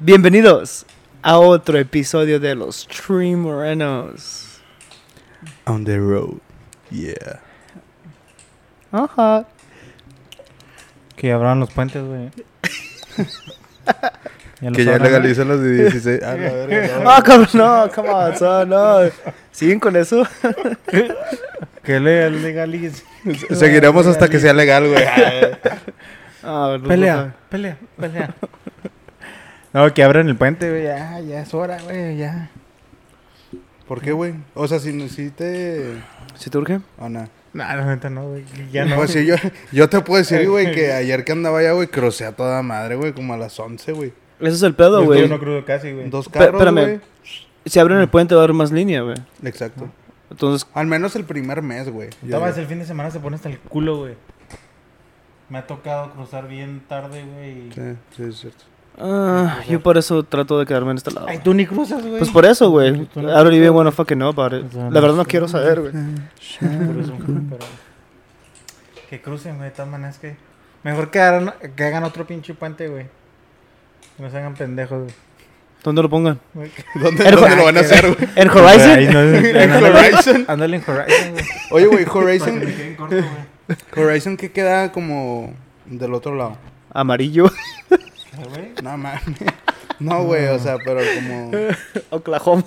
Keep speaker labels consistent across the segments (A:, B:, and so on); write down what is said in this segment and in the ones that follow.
A: Bienvenidos a otro episodio de los Tree Morenos.
B: On the road. Yeah.
A: Ajá.
C: Que abran los puentes, güey. Ya
B: Que ya legalizan los de 16. Ah, no.
A: No, cabrón, no, come on, son, no. ¿Siguen con eso?
C: Que le legalice.
B: Seguiremos hasta que sea legal, güey.
A: Ah, no,
C: Pelea, pelea, pelea. No, que abran el puente, güey. Ya, ya es hora, güey, ya.
B: ¿Por qué, güey? O sea, si, si te...
A: ¿Sí te urge?
B: Oh, no.
C: No, la neta no, güey. Ya no.
B: Pues sí, yo, yo te puedo decir, güey, que ayer que andaba allá, güey, crucé a toda madre, güey, como a las 11, güey.
A: Ese es el pedo,
C: Yo
A: güey.
C: estoy uno crudo casi, güey.
B: Dos carros,
A: espérame.
B: güey.
A: Si abren el puente va a haber más línea, güey.
B: Exacto.
A: Entonces,
B: Al menos el primer mes, güey.
C: Estabas el fin de semana se pone hasta el culo, güey. Me ha tocado cruzar bien tarde, güey.
B: Sí, sí, es cierto.
A: Ah, yo por eso trato de quedarme en este lado.
C: Ay, tú ni cruzas, güey.
A: Pues por eso, güey. I don't even wanna fucking know about it. La
C: no
A: verdad no quiero saber, güey.
C: Que crucen, güey, de todas maneras que... Mejor que hagan, que hagan otro pinche puente, güey. Que no se hagan pendejos, güey.
A: ¿Dónde lo pongan?
B: ¿Dónde,
A: El
B: dónde
A: jo-
B: lo van a hacer, güey?
A: ¿En Horizon?
B: ¿En Horizon?
C: Ándale en Horizon, güey.
B: Oye, güey, Horizon...
C: corto.
B: Horizon que queda como del otro lado.
A: Amarillo.
C: Ah, güey.
B: No, mames. No, güey, o sea, pero como...
A: Oklahoma.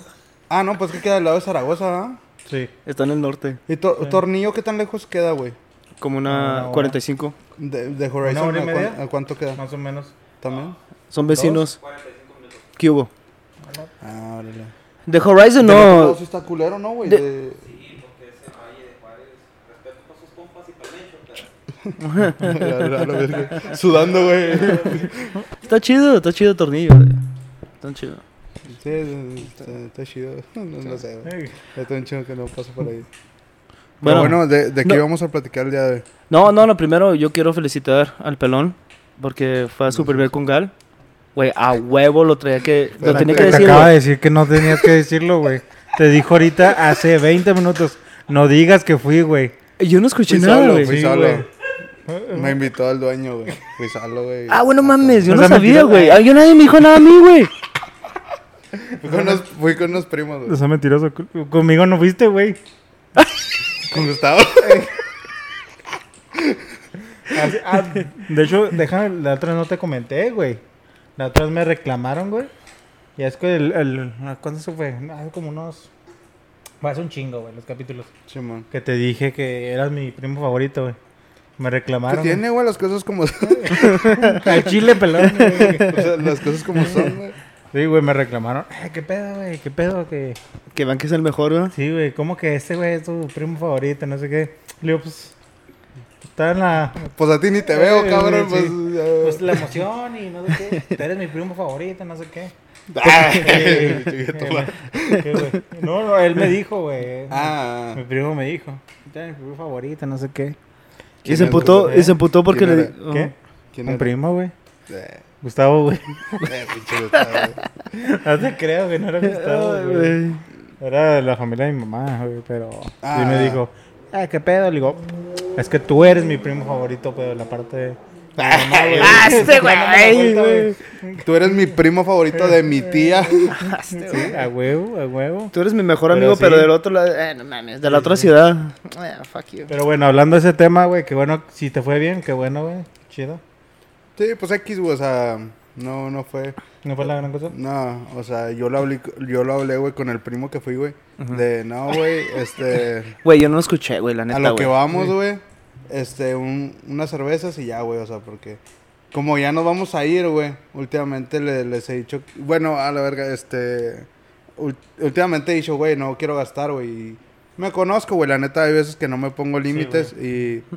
B: Ah, no, pues que queda al lado de Zaragoza, ¿verdad?
C: Sí.
A: Está en el norte.
B: ¿Y to-
C: Sí.
B: Tornillo qué tan lejos queda, güey?
A: Como
C: Una
A: una
C: hora.
A: 45.
B: De, de
C: ¿Una
B: Horizon,
C: hora y
B: ¿a,
C: media?
B: a cuánto queda?
C: Más o menos.
B: ¿También?
A: Son vecinos. ¿Qué hubo?
B: Ah, órale.
A: De Horizon no.
B: sí está culero, ¿no, güey?
A: De-
B: De... A la verga. Sudando, güey.
A: Está chido, está chido el tornillo, güey. Está chido.
B: Sí, está, está chido. No, no sé, güey. Está un chingo que no paso por ahí.
A: Bueno,
B: Bueno, ¿de, de qué
A: no.
B: íbamos a platicar el día de hoy?
A: no, no, lo primero yo quiero felicitar al pelón porque fue a su primer congal. Güey, a huevo lo traía que. Lo tenía
B: te-
A: que
C: Te
A: decir.
C: acaba de decir que no tenías que decirlo, güey. Te dijo ahorita hace 20 minutos. No digas que fui, güey.
A: Yo no escuché
B: Fui
A: nada, güey.
B: fui solo. Me invitó al dueño, güey. Fui solo, güey.
A: Ah, bueno, mames, yo no sabía, güey. Ah, Yo nadie me dijo nada a mí, güey.
B: Fui con unos, fui con unos primos,
C: O
B: güey.
C: sea, mentiroso. Conmigo no fuiste, güey.
B: Con Gustavo.
C: Ah, de hecho, déjame, la otra vez no te comenté, güey. La otra vez me reclamaron, güey. Y es que el, el ¿cuándo se fue? Hace como unos... Bueno, hace un chingo, güey, los capítulos.
B: Simón.
C: Que te dije que eras mi primo favorito, güey. Me
B: ¿Qué
C: reclamaron.
B: tiene, güey? Las cosas como son.
C: Al chile pelón, güey.
B: O sea, las cosas como son, güey.
C: Sí, güey, me reclamaron. "Eh, ¿Qué pedo, güey? ¿Qué pedo? que
A: Que vean que es el mejor, güey.
C: Sí, güey, ¿cómo que este güey es tu primo favorito? No sé qué. Le digo, pues... Está en la...
B: Pues a ti ni te veo, cabrón.
C: sí.
B: Pues, ya.
C: Pues la emoción y no sé qué. Tú eres mi primo favorito, no sé qué.
B: Ah,
C: Eh, eh. ¿qué? No, no, él me dijo, güey.
B: Ah,
C: Mi primo me dijo. Tú eres mi primo favorito, no sé qué.
A: Y
B: ¿Quién
A: se emputó, y se emputó porque
B: ¿Quién
A: le
B: era?
A: di- oh.
C: ¿Qué?
B: ¿quién
C: Un
B: era?
C: primo, güey.
B: Eh,
C: Gustavo, güey.
B: eh, pinche Gustavo, güey.
C: No te creo, güey, no era Gustavo, güey.
A: güey.
C: Era de la familia de mi mamá, güey, pero...
B: Ah.
C: Y me dijo, ah, ¿qué pedo? Le digo, es que tú eres mi primo favorito, pero la parte güey.
A: Ah, este
C: la
A: güey.
B: Tú eres mi primo favorito de mi tía.
C: Sí, a huevo, a huevo.
A: Tú eres mi mejor
C: Pero
A: amigo,
C: sí.
A: pero del otro lado. Eh, no mames, de la otra ciudad. Ah, fuck you.
C: Pero bueno, hablando de ese tema, güey, que bueno, si te fue bien, qué bueno, güey. Chido.
B: Sí, pues X, güey, o sea, no, no fue.
C: ¿No fue la gran cosa?
B: No, o sea, yo lo hablé, yo lo hablé, güey, con el primo que fui, güey. De, no, güey, este,
A: Güey, yo no lo escuché, güey, la neta.
B: a lo que vamos, güey, este, un, unas cervezas y ya, güey, o sea, porque como ya nos vamos a ir, güey, últimamente le- les he dicho, bueno, a la verga, este, últimamente he dicho, güey, no quiero gastar, güey, me conozco, güey, la neta, hay veces que no me pongo límites y...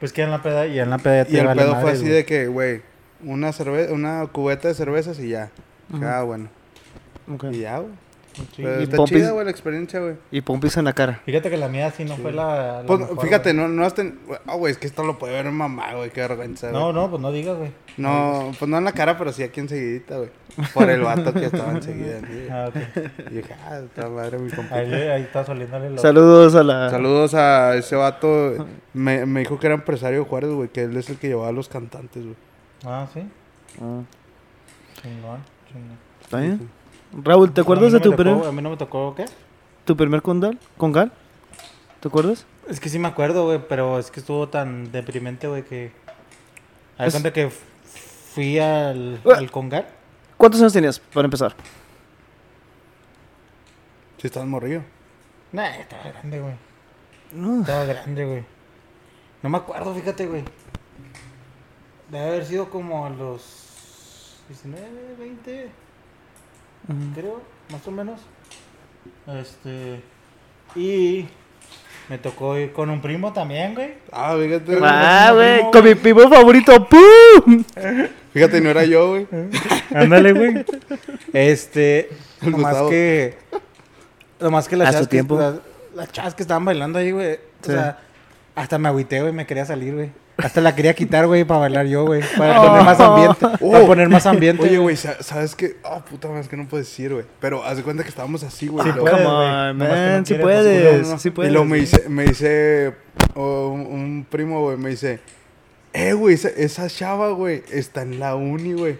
C: Pues que en la peda, y en la peda te
B: Y el
C: vale
B: pedo fue así
C: güey.
B: de que, güey, una cerveza, una cubeta de cervezas y ya. Ah, bueno. Y ya, güey.
C: Sí.
B: Pero
A: y
B: está
A: pompis-
B: chida, güey, la experiencia, güey.
A: Y pompis en la cara.
C: Fíjate que la mía sí no fue la. la
B: Pues,
C: mejor,
B: fíjate,
C: güey.
B: no, no has ten... Ah, güey, es que esto lo puede ver mamá, güey, qué vergüenza,
C: No,
B: güey.
C: no, pues no digas, güey.
B: No, pues no en la cara, pero sí aquí enseguidita, güey. Por el vato que estaba enseguida. ¿sí?
C: Ah, ok.
B: Y dije, ah, está madre mi compa.
C: Ahí, ahí está soliéndole los.
A: Saludos a la.
B: Saludos a ese vato. Me, me dijo que era empresario de Juárez, güey, que él es el que llevaba a los cantantes, güey.
C: Ah, sí.
A: Ah.
C: Chingón, chingón.
A: ¿Está bien? Raúl, ¿te acuerdas
C: no
A: de tu
C: me
A: primer,
C: tocó- A mí no me tocó, ¿qué?
A: tu primer condal, con Gal? ¿Te acuerdas?
C: Es que sí me acuerdo, güey, pero es que estuvo tan deprimente, güey, que... A
A: Es-
C: cuenta que fui al, al Congar.
A: ¿Cuántos años tenías para empezar?
B: Si estás morrillo.
C: Nah, estaba grande, güey.
A: No.
C: Estaba grande, güey. No me acuerdo, fíjate, güey. Debe haber sido como a los 19, 20, Creo, más o menos. Este. Y me tocó ir con un primo también, güey.
B: Ah, fíjate.
A: Ah,
C: primo,
A: güey, con mi primo favorito. ¡Pum!
B: Fíjate, no era yo, güey.
C: Ándale, güey. Este. Nomás
B: Gustavo.
C: que. Nomás que las
A: tiempo.
C: las, las chavas que estaban bailando ahí, güey.
A: Sí.
C: O sea, hasta me agüité, güey. Me quería salir, güey. Hasta la quería quitar, güey, para bailar yo, güey. Para
A: Oh.
C: poner más ambiente.
B: Oh.
C: Para poner más ambiente.
B: Oye, güey, sa- ¿sabes qué? Ah, puta madre, es que no puedes decir, güey. Pero haz de cuenta que estábamos así, güey.
C: Sí
A: Come
C: güey.
A: on, man.
C: Quieres,
A: puedes.
B: No, no.
A: Sí puedes.
B: Y luego me dice, me dice oh, un, un primo, güey, me dice, eh, güey, esa, esa chava, güey, está en la uni, güey.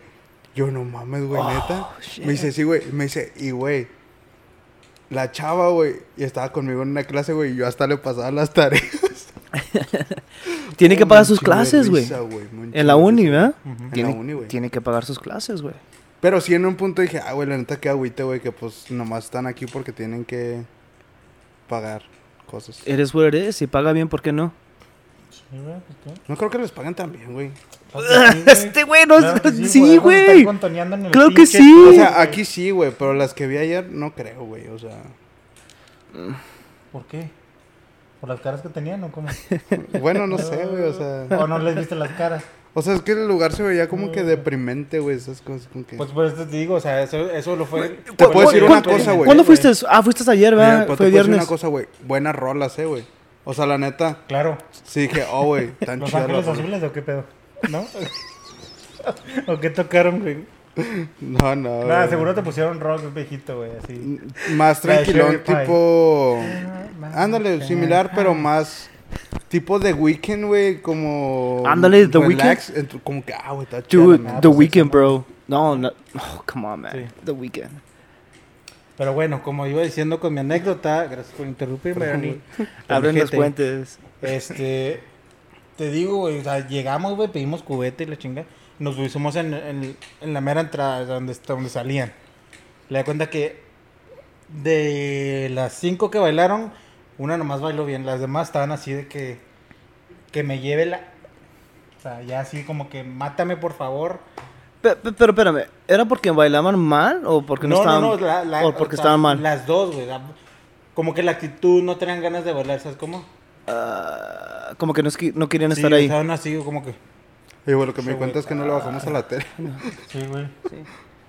B: Yo, no mames, güey, neta.
A: Oh, shit.
B: Me dice, sí, güey. Me dice, y, güey, la chava, güey, y estaba conmigo en una clase, güey, y yo hasta le pasaba las tareas.
A: Tiene que pagar sus clases, güey. En la uni. ¿verdad? Tiene,
B: la uni, güey.
A: tiene que pagar sus clases, güey.
B: Pero sí en un punto dije, ah, güey, la neta que agüite, güey, que pues nomás están aquí porque tienen que pagar cosas.
A: Eres what it is. Si paga bien, ¿por qué no?
C: Pues.
B: No creo que les paguen tan bien, güey.
C: Güey.
A: Este güey no
C: Claro que
A: Sí, güey. Claro que sí.
B: O sea, aquí sí, güey, pero las que vi ayer no creo, güey, o sea...
C: ¿Por qué? ¿Por las caras que tenían o cómo?
B: Bueno, no sé, güey, o sea...
C: ¿O no les viste las caras?
B: O sea, es que el lugar se veía como que deprimente, güey, esas cosas como que...
C: Pues por eso te digo, o sea, eso, eso lo fue...
B: Te puedo decir una
C: que
B: cosa, güey.
A: ¿Cuándo fuiste? Ah, fuiste ayer,
B: Mira,
A: ¿verdad?
B: te
A: Fue
B: puedo decir
A: viernes.
B: una cosa, güey, buenas rolas, eh, güey. O sea, la neta,
C: Claro.
B: sí dije, oh, güey, tan
C: ¿Los
B: chidas
C: Ángeles
B: las rolas.
C: Azules o qué pedo? ¿No? ¿O qué tocaron, güey?
B: No, no,
C: Nada,
B: güey.
C: seguro te pusieron rock viejito, güey, así.
B: Más tranquilón, tipo... Ándale, similar, pero más... Tipo The Weeknd, güey, como...
A: Ándale, The
B: relax, ent- Como que, ah, güey, está chido.
A: Dude, The Weeknd, bro. No, no. Oh, come on, man.
C: Sí.
A: The Weeknd.
C: Pero bueno, como iba diciendo con mi anécdota, gracias por interrumpirme, Ernie.
A: Abren los puentes.
C: Este, te digo, güey, o sea, llegamos, güey, pedimos cubete y la chinga. Nos pusimos en, en, en la mera entrada, donde, donde salían. Le da cuenta que de las cinco que bailaron, una nomás bailó bien. Las demás estaban así de que, que me lleve la... O sea, ya así como que mátame, por favor.
A: Pe- pe- Pero espérame, ¿era porque bailaban mal o porque no, estaban
C: la- la-
A: o porque
C: o sea,
A: estaban mal?
C: Las dos, güey. la- Como que la actitud no tenían ganas de bailar, ¿sabes cómo?
A: Ah, como que no, es que- no querían
C: Sí,
A: estar ahí.
C: Estaban así, como que...
B: Y bueno, lo que me
C: Sí,
B: cuenta es que no le bajamos a la tele.
C: Sí, güey.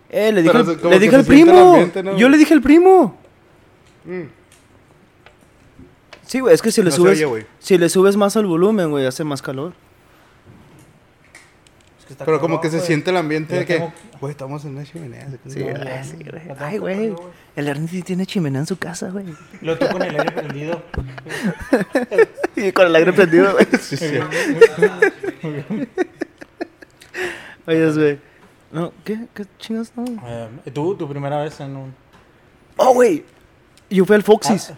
A: Eh, le dije,
B: Pero
A: al- le dije al primo.
B: ambiente, ¿no?
A: Yo le dije al primo.
B: Mm.
A: Sí, güey, es que si le
B: No
A: subes
B: oye,
A: si le subes más al volumen, güey, hace más calor.
C: Es que está
B: Pero como que se siente el ambiente de que,
C: tengo-
B: güey, estamos en una chimenea.
A: Sí,
C: ya,
A: sí, güey.
C: tengo
A: Ay, güey. El Ernie tiene chimenea en su casa, güey.
C: Lo tengo con el aire prendido.
A: Y con el aire prendido, güey.
B: Sí, sí.
A: Oye, güey. No, ¿qué? ¿Qué chingas no?
C: Eh, ¿Tú, tu primera vez en un...
A: Oh, güey. Yo fui al Foxys.
C: Ah,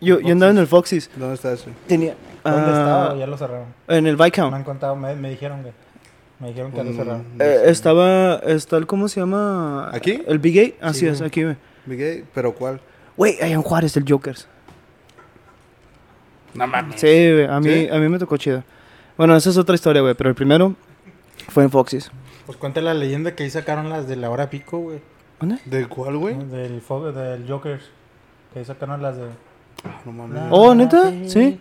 A: yo, yo andaba en el Foxys.
B: ¿Dónde está eso?
A: Tenía.
C: ¿Dónde
A: ah,
C: estaba? Ya lo cerraron.
A: En el
C: Me
A: Viscount.
C: han contado, me, me dijeron que... Me dijeron que lo
B: Mm,
C: cerraron.
A: Eh, estaba, está el, ¿cómo se llama?
B: ¿Aquí?
A: El Big Gate, así
C: Sí,
A: es, aquí, güey.
B: Miguel, ¿pero cuál?
A: Güey, hay en Juárez, el Jokers.
B: No mames.
A: Sí, güey, a mí,
B: ¿Sí?
A: a mí me tocó chido. Bueno, esa es otra historia, güey, pero el primero fue en Foxys.
C: Pues cuenta la leyenda que ahí sacaron las de la hora pico, güey.
A: ¿Dónde?
B: ¿De cuál, güey?
C: Del, fo- del Jokers. Que ahí sacaron las de...
B: Ah, no mames.
A: Oh, ¿neta? Sí.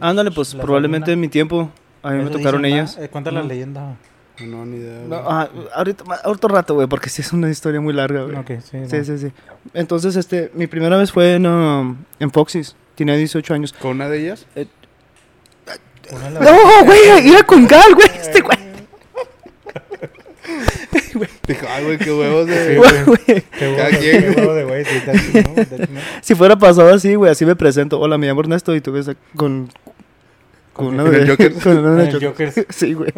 A: Ándale, pues probablemente en mi tiempo a mí me
C: Eso
A: tocaron
C: dicen,
A: ellas.
C: ¿va? Eh, cuenta la
A: No.
C: leyenda.
B: No, ni idea.
A: No,
B: güey.
A: ah, ahorita, ma- otro rato, güey, porque sí es una historia muy larga, güey.
C: Ok, sí.
A: Sí,
C: no.
A: sí, sí. Entonces, este, mi primera vez fue en, um, en Foxys. Tenía 18 años.
B: ¿Con una de ellas?
C: Una de las-
A: No, güey, era con Gal, güey, este güey.
B: Dijo, ay, güey, qué huevos de...
A: Güey,
C: Qué
B: Cada
C: huevo,
B: quien,
C: qué
B: güey.
C: huevo de güey.
A: Si fuera pasado así, güey, así me presento. Hola, me llamo Ernesto y tú ves con... Con una
B: ¿Con el
A: de-
B: Jokers?
A: con una de. Jokers. Sí, güey.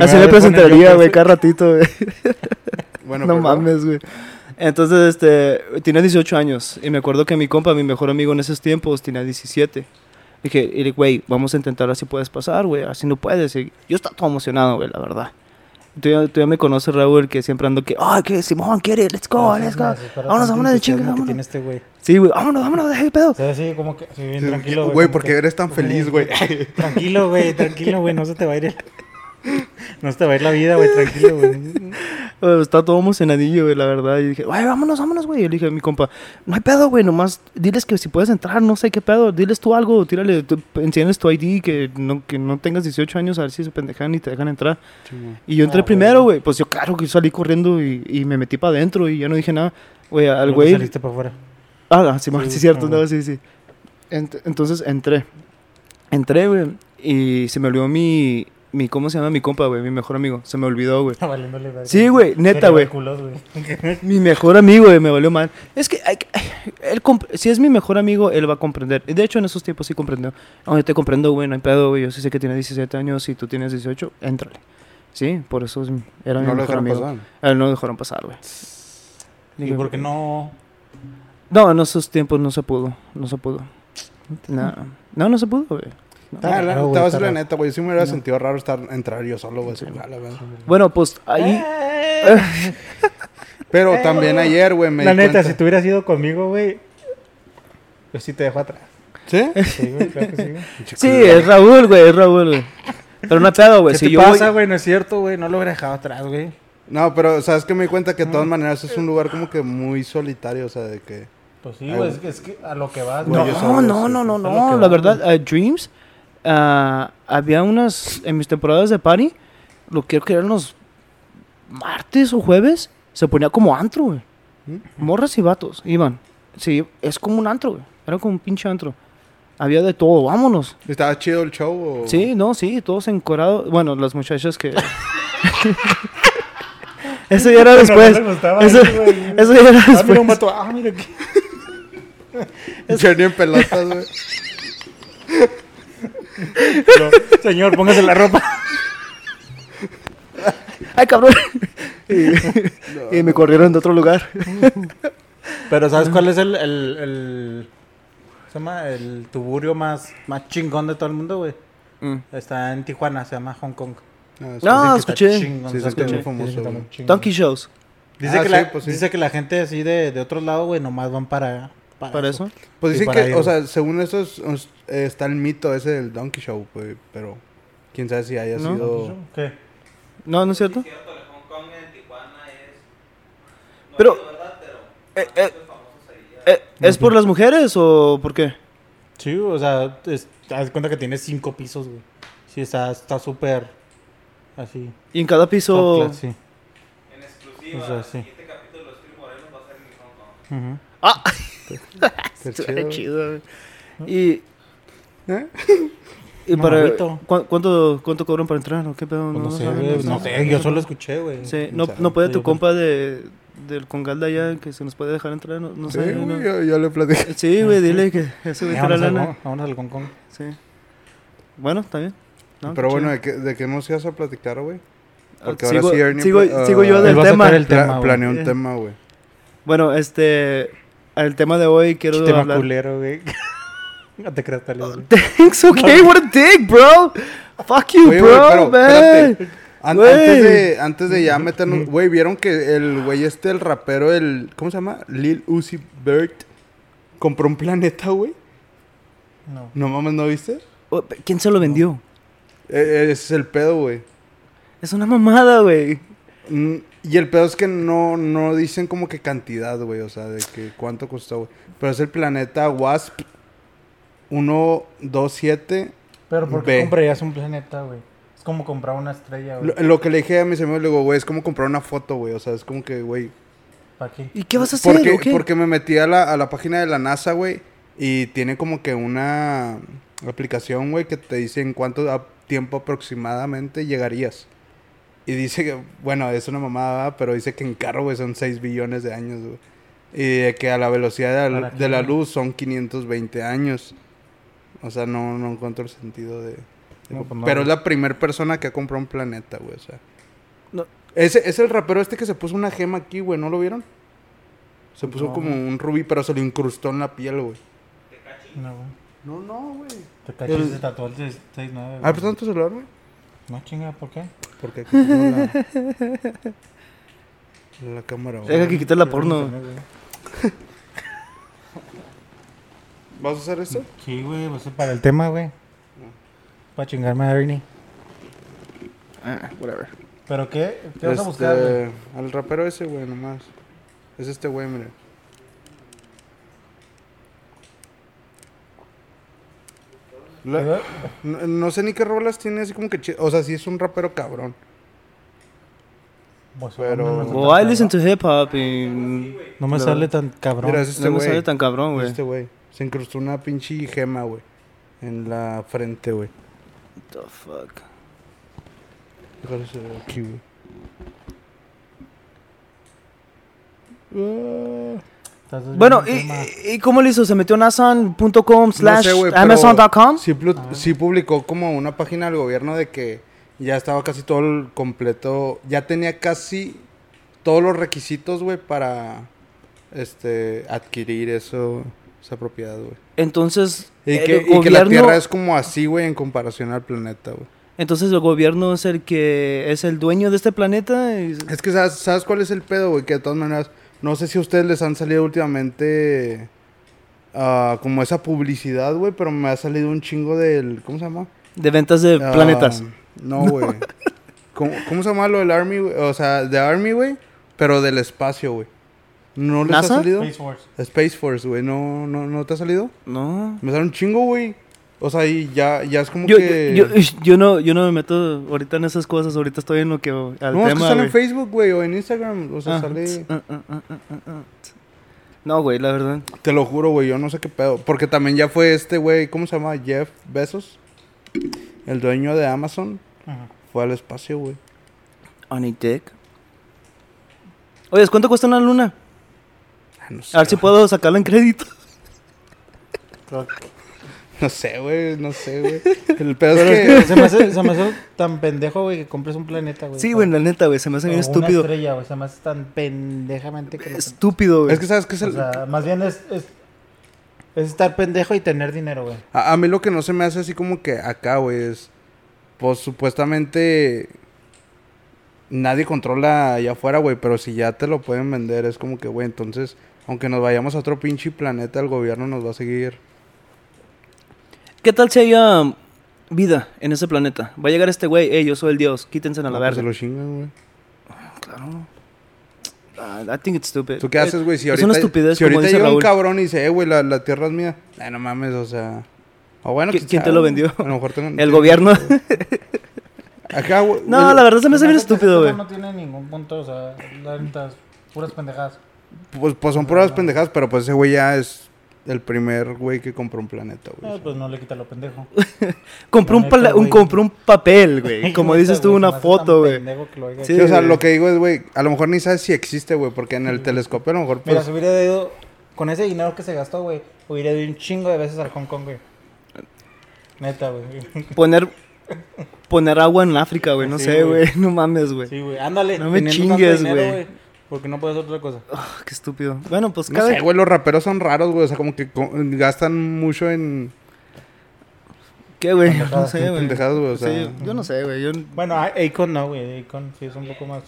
A: Así me presentaría, güey, cada ratito, güey.
B: Bueno,
A: no mames, güey. Entonces, este, tenía 18 años. Y me acuerdo que mi compa, mi mejor amigo en esos tiempos, tenía 17. Dije, y le- güey, vamos a intentar así puedes pasar, güey. Así no puedes. Y yo estaba todo emocionado, güey, la verdad. Tú ya, tú ya me conoces, Raúl, que siempre ando que, ah, que Simón quiere, let's go, let's go. Vámonos, vámonos de chinga, vámonos.
C: tiene este güey.
A: Sí, güey, vámonos, vámonos, de pedo.
C: O sea, así como que, sí, bien
B: Sí,
C: tranquilo,
B: Güey,
C: como
B: ¿por qué
C: que-
B: eres tan feliz, güey?
C: Tranquilo, güey, tranquilo, güey, no se te va a ir el... No se te va a ir la vida, güey, tranquilo, güey.
A: Eh, Estaba todo emocionadillo, güey, la verdad. Y dije, güey, vámonos, vámonos, güey. Y le dije a mi compa, no hay pedo, güey, nomás diles que si puedes entrar, no sé qué pedo. Diles tú algo, tírale, tú, tu ID, que no, que no tengas 18 años, a ver si se pendejan y te dejan entrar. Y yo entré
C: Ah,
A: primero,
C: güey.
A: güey. Pues yo, claro, que salí corriendo y, y me metí para adentro y ya no dije nada. Güey, al güey.
C: Saliste para afuera.
A: Ah, sí, sí,
C: Sí,
A: sí, cierto,
C: ah,
A: no, sí, sí. Ent- entonces entré. Entré, güey, y se me olvidó mi, mi, ¿cómo se llama? Mi compa, güey, mi mejor amigo. Se me olvidó, güey.
C: Valiéndole verga.
A: Sí, güey, neta, güey. Mi mejor amigo, güey, me valió mal. Es que que- él si es mi mejor amigo, él va a comprender. De hecho, en esos tiempos sí comprendió. Yo te comprendo, güey, no hay pedo, güey. Yo sí sé que tiene 17 años y tú tienes 18, éntrale. Sí, por eso era mi
B: No lo
A: mejor
B: dejaron
A: amigo.
B: pasar.
A: A él no lo dejaron pasar, güey.
C: ¿Y por qué no?
A: No, en esos tiempos no se pudo. No se pudo. No, no, no se pudo, güey. No.
B: Ah, la, te voy a la neta, güey. Sí me hubiera
A: No.
B: sentido raro estar, entrar yo solo, güey.
A: Bueno, pues ahí.
B: Pero también ayer, güey, me
C: La
B: di
C: neta,
B: cuenta-
C: si tú hubieras ido conmigo, güey, yo sí te dejo atrás.
B: ¿Sí?
C: Sí, güey, claro que sí, güey.
A: Sí, es Raúl, güey, es Raúl, güey. Pero no pedo, güey.
C: ¿Qué
A: Si
C: te
A: yo voy-
C: pasa, güey? No es cierto, güey. No lo hubiera dejado atrás, güey.
B: No, pero ¿sabes que Me di cuenta que de todas maneras es un lugar como que muy solitario, o sea, de que...
C: Pues sí, güey. Es, que- es que a lo que vas,
B: Güey,
A: No, no, no, no, no.
C: que
A: La verdad, Dreams, ah, había unas, en mis temporadas de party, lo quiero que eran los martes o jueves, se ponía como antro, güey.
B: ¿Mm?
A: Morras y vatos, iban. Sí, es como un antro, güey. Era como un pinche antro. Había de todo, vámonos.
B: ¿Estaba chido el show o...?
A: Sí, no, sí, todos encorados. Bueno, las muchachas que... eso ya era después.
C: No gustaba
A: Eso,
C: eso, güey.
A: eso ya era
C: Ah, mira
A: después.
C: un vato. Ah, mira aquí.
B: En pelotas, güey.
C: Pero, Señor, póngase la ropa.
A: ¡Ay, cabrón! y, y me corrieron de otro lugar.
C: Pero ¿sabes cuál es el, el, el, se llama? el tuburio más, más chingón de todo el mundo, güey? Está en Tijuana, se llama Hong Kong.
B: Ah.
A: No, escuché.
C: chingón,
B: Sí,
C: está
B: es que es muy
C: chingón.
B: famoso.
A: Donkey Shows.
C: Dice,
B: Ah,
C: que
B: sí,
C: la,
B: pues sí.
C: dice que la gente así de, de otro lado, güey, nomás van para...
A: ¿Para eso?
B: Pues dicen
C: para
B: que,
C: ir,
B: o sea, según eso es- es- eh, está el mito ese del Donkey Show, güey, pero quién sabe si haya
A: No.
B: sido...
C: ¿Qué?
A: No, ¿no es cierto?
D: cierto, el Hong Kong en Tijuana es. No
A: Pero-. Eh, eh, eh, ¿Es por las mujeres o por qué?
C: Sí, o sea, es- te das cuenta que tiene cinco pisos, güey. Sí, está está súper así.
A: Y en cada
C: top
A: piso...
C: class, sí.
D: En exclusiva,
C: O sea,
D: el
C: sí.
D: siguiente capítulo de Stream Moreno va a ser en Hong Kong.
C: Ujú.
A: ¡Ah!
B: Qué
A: Qué
B: chido.
A: güey. Y...
B: ¿Eh?
A: y
C: No,
A: para,
C: agüito.
A: ¿cu- ¿cuánto, ¿Cuánto cobran para entrar? ¿O qué pedo?
C: Pues no, sé, güey, no yo solo escuché, güey.
A: Sí, no, no puede tu compa de, del Congal de allá que se nos puede dejar entrar, no, no
B: Sí,
A: sé.
B: güey,
A: no.
B: yo, yo le platiqué.
A: Sí, güey, dile que eso de la lana.
C: Hong- vámonos al Hong Kong.
A: Sí. Bueno, está bien. No,
B: Pero bueno,
A: chido.
B: ¿de qué, ¿de qué nos ibas a platicar, güey? Porque
A: Ah,
B: ahora
A: sigo,
B: sí Ernie
A: sigo,
B: pla-
A: sigo yo
B: ah,
A: del tema.
B: Pla-
C: tema, güey.
B: planeé un
A: Eh.
B: tema, güey.
A: Bueno, este. El tema de hoy quiero
C: Tema
A: hablar.
C: culero, güey. no te creas, tal.
A: Thanks, okay, what a dick, bro. Fuck you,
B: Oye,
A: bro,
B: pero,
A: man.
B: An- antes, de, antes de ya meternos, güey, vieron que el güey este, el rapero, el, ¿cómo se llama? Lil Uzi Vert, compró un planeta, güey.
C: No.
B: No mames, ¿no viste?
A: ¿Quién se lo vendió?
B: Eh, ese es el pedo, güey.
A: Es una mamada, güey.
B: Mm, Y el pedo es que no, no dicen como que cantidad, güey. O sea, de que cuánto costó, güey. Pero es el planeta WASP 127.
C: Pero ¿por qué comprarías un planeta, güey? Es como comprar una estrella, güey.
B: Lo, lo que le dije a mis amigos, le digo, güey, es como comprar una foto, güey. O sea, es como que, güey.
C: ¿Para qué?
A: ¿Y qué vas a hacer?
B: Porque,
A: qué?
B: porque me metí a la, a la página de la NASA, güey. Y tiene como que una aplicación, güey, que te dice en cuánto tiempo aproximadamente llegarías. Y dice que, bueno, es una mamada, pero dice que en carro, güey, son 6 billones de años, güey. Y de que a la velocidad de la,
C: ¿Para
B: de luz son 520 años. O sea, no, no encuentro el sentido de... de-
C: No, pues no.
B: pero es la primera persona que ha comprado un planeta, güey, o sea. Ese es el rapero este que se puso una gema aquí, güey, ¿no lo vieron? Se puso
C: No.
B: como un rubí, pero se lo incrustó en la piel, güey.
C: No, güey.
B: No, no, güey.
C: Te cachis tatuó el 6-9.
B: Ah, pues tu celular, güey.
C: No, chinga, ¿por qué?
B: Porque aquí tengo la, la cámara.
A: Deja que quites la porno.
B: ¿Vas a hacer esto?
C: Sí, güey, pues es para el tema, güey. Para chingarme a Ernie.
A: Ah, whatever.
C: ¿Pero qué? ¿Qué vas a
B: Este,
C: buscar, güey?
B: Al rapero ese, güey, nomás. Es este güey, mire. La- no, no sé ni qué rolas tiene así como que... O sea, sí es un rapero cabrón.
C: Pues,
B: pero-
C: no me
A: Well, I listen to hip hop y
C: No me sale tan cabrón.
B: Mira, es este
A: no me sale tan cabrón, güey.
B: Este güey. Se incrustó una pinche gema, güey. En la frente, güey.
A: What the fuck.
B: Aquí, güey. Ah.
A: Bueno,
C: el
A: ¿y, y cómo lo hizo? ¿Se metió en
B: No
A: slash
B: sé, güey, pero
A: Amazon.com?
B: Sí,
C: Ah.
B: sí publicó como una página del gobierno de que ya estaba casi todo el completo. Ya tenía casi todos los requisitos, güey, para este adquirir eso, esa propiedad, güey.
A: Entonces,
B: Y,
A: el
B: que, y que la
A: gobierno-
B: Tierra es como así, güey, en comparación al planeta, güey.
A: entonces el gobierno es el que es el dueño de este planeta. y-
B: Es que, ¿sabes, ¿sabes cuál es el pedo, güey? Que de todas maneras, no sé si a ustedes les han salido últimamente ah, como esa publicidad, güey, pero me ha salido un chingo del... ¿Cómo se llama?
A: de ventas de
B: Ah,
A: planetas.
B: No, güey. ¿Cómo, ¿Cómo se llama lo del Army, güey? O sea, de Army, güey, pero del espacio, güey. ¿No les
A: ¿NASA?
B: ha salido?
C: Space Force.
B: Space Force, güey. ¿No, no, ¿No te ha salido?
A: No.
B: Me sale un chingo, güey. O sea, y ya, ya es como
A: Yo,
B: que...
A: yo, yo no, yo no me meto ahorita en esas cosas. Ahorita estoy en lo que. Al
B: no, es que
A: tema,
B: sale en. Facebook, güey, o en Instagram. O sea,
A: Ah,
B: sale...
A: tss, ah, ah, ah. No, güey, la verdad.
B: Te lo juro, güey, yo no sé qué pedo. Porque también ya fue este, güey, ¿cómo se llama? Jeff Bezos. El dueño de Amazon.
C: Ajá.
B: Fue al espacio, güey.
A: On a dick. Oye, ¿cuánto cuesta una luna?
B: Ah, No sé,
A: A ver si puedo sacarla en crédito.
C: Que-
B: No sé, güey, no sé, güey. El pedo
C: Pero
B: es
C: es
B: que...
C: que se me hace, se me hace tan pendejo, güey, que compres un planeta, güey.
A: Sí,
C: o-
A: güey, la neta, güey. Se me hace
C: o
A: bien
C: Una
A: estúpido.
C: estrella, güey. Se me hace tan pendejamente que
A: Estúpido, güey.
B: Es que, ¿sabes qué es
C: O
B: el...?
C: sea, más bien es, es, es estar pendejo y tener dinero, güey.
B: A, a mí lo que no se me hace así como que acá, güey, es... Pues supuestamente... Nadie controla allá afuera, güey, pero si ya te lo pueden vender, es como que, güey, entonces... Aunque nos vayamos a otro pinche planeta, el gobierno nos va a seguir...
A: ¿Qué tal si haya vida en ese planeta? Va a llegar este güey, hey, yo soy el dios, quítense a la
B: No, pues se
A: verga.
B: lo chingan, güey.
A: Claro. Ah, I think it's stupid.
B: ¿Tú qué haces, güey? Si
A: Es
B: ahorita,
A: una estupidez,
B: si ahorita
A: dice
B: llega un cabrón y dice, eh, güey, la, la tierra es mía. Ay, no mames, o sea... O bueno,
A: ¿Qui-
B: quién
A: te lo
B: güey.
A: vendió?
B: A lo mejor tengan-
A: El gobierno.
B: Acá, güey.
A: no,
B: güey,
A: la verdad se me hace bien estúpido, güey.
C: tema No tiene ningún punto, o sea, la puras pendejadas.
B: Pues, pues son puras pendejadas, pero pues ese güey ya es el primer güey que compró un planeta, güey.
C: Eh, pues no le quita lo pendejo.
A: Compró un,
C: neta,
A: un,
C: güey.
A: compró un papel, güey. Como
C: Neta,
A: dices tú, una foto, güey. Sí,
B: Sí, o sea, lo que digo es, güey, a lo mejor ni sabes si existe, güey, porque en el telescopio a lo mejor,
C: Mira,
B: pues...
C: se hubiera ido con ese dinero que se gastó, güey, hubiera ido un chingo de veces al Hong Kong, güey. Neta, güey.
A: Poner, poner agua en África, güey. No
C: Sí,
A: sé,
C: güey.
A: No mames, güey.
C: Sí, güey. Ándale.
A: No me chingues, güey.
C: Porque no puedes hacer otra cosa.
A: Ah, qué estúpido. Bueno, pues
B: No
A: cada...
B: sé, güey, los raperos son raros, güey, o sea, como que co- gastan mucho en...
A: ¿Qué, güey? No sé, güey.
B: pendejadas, güey, o
A: Sí, yo no sé, güey. Yo...
C: Bueno, a- Akon no, güey. Akon sí es un poco más.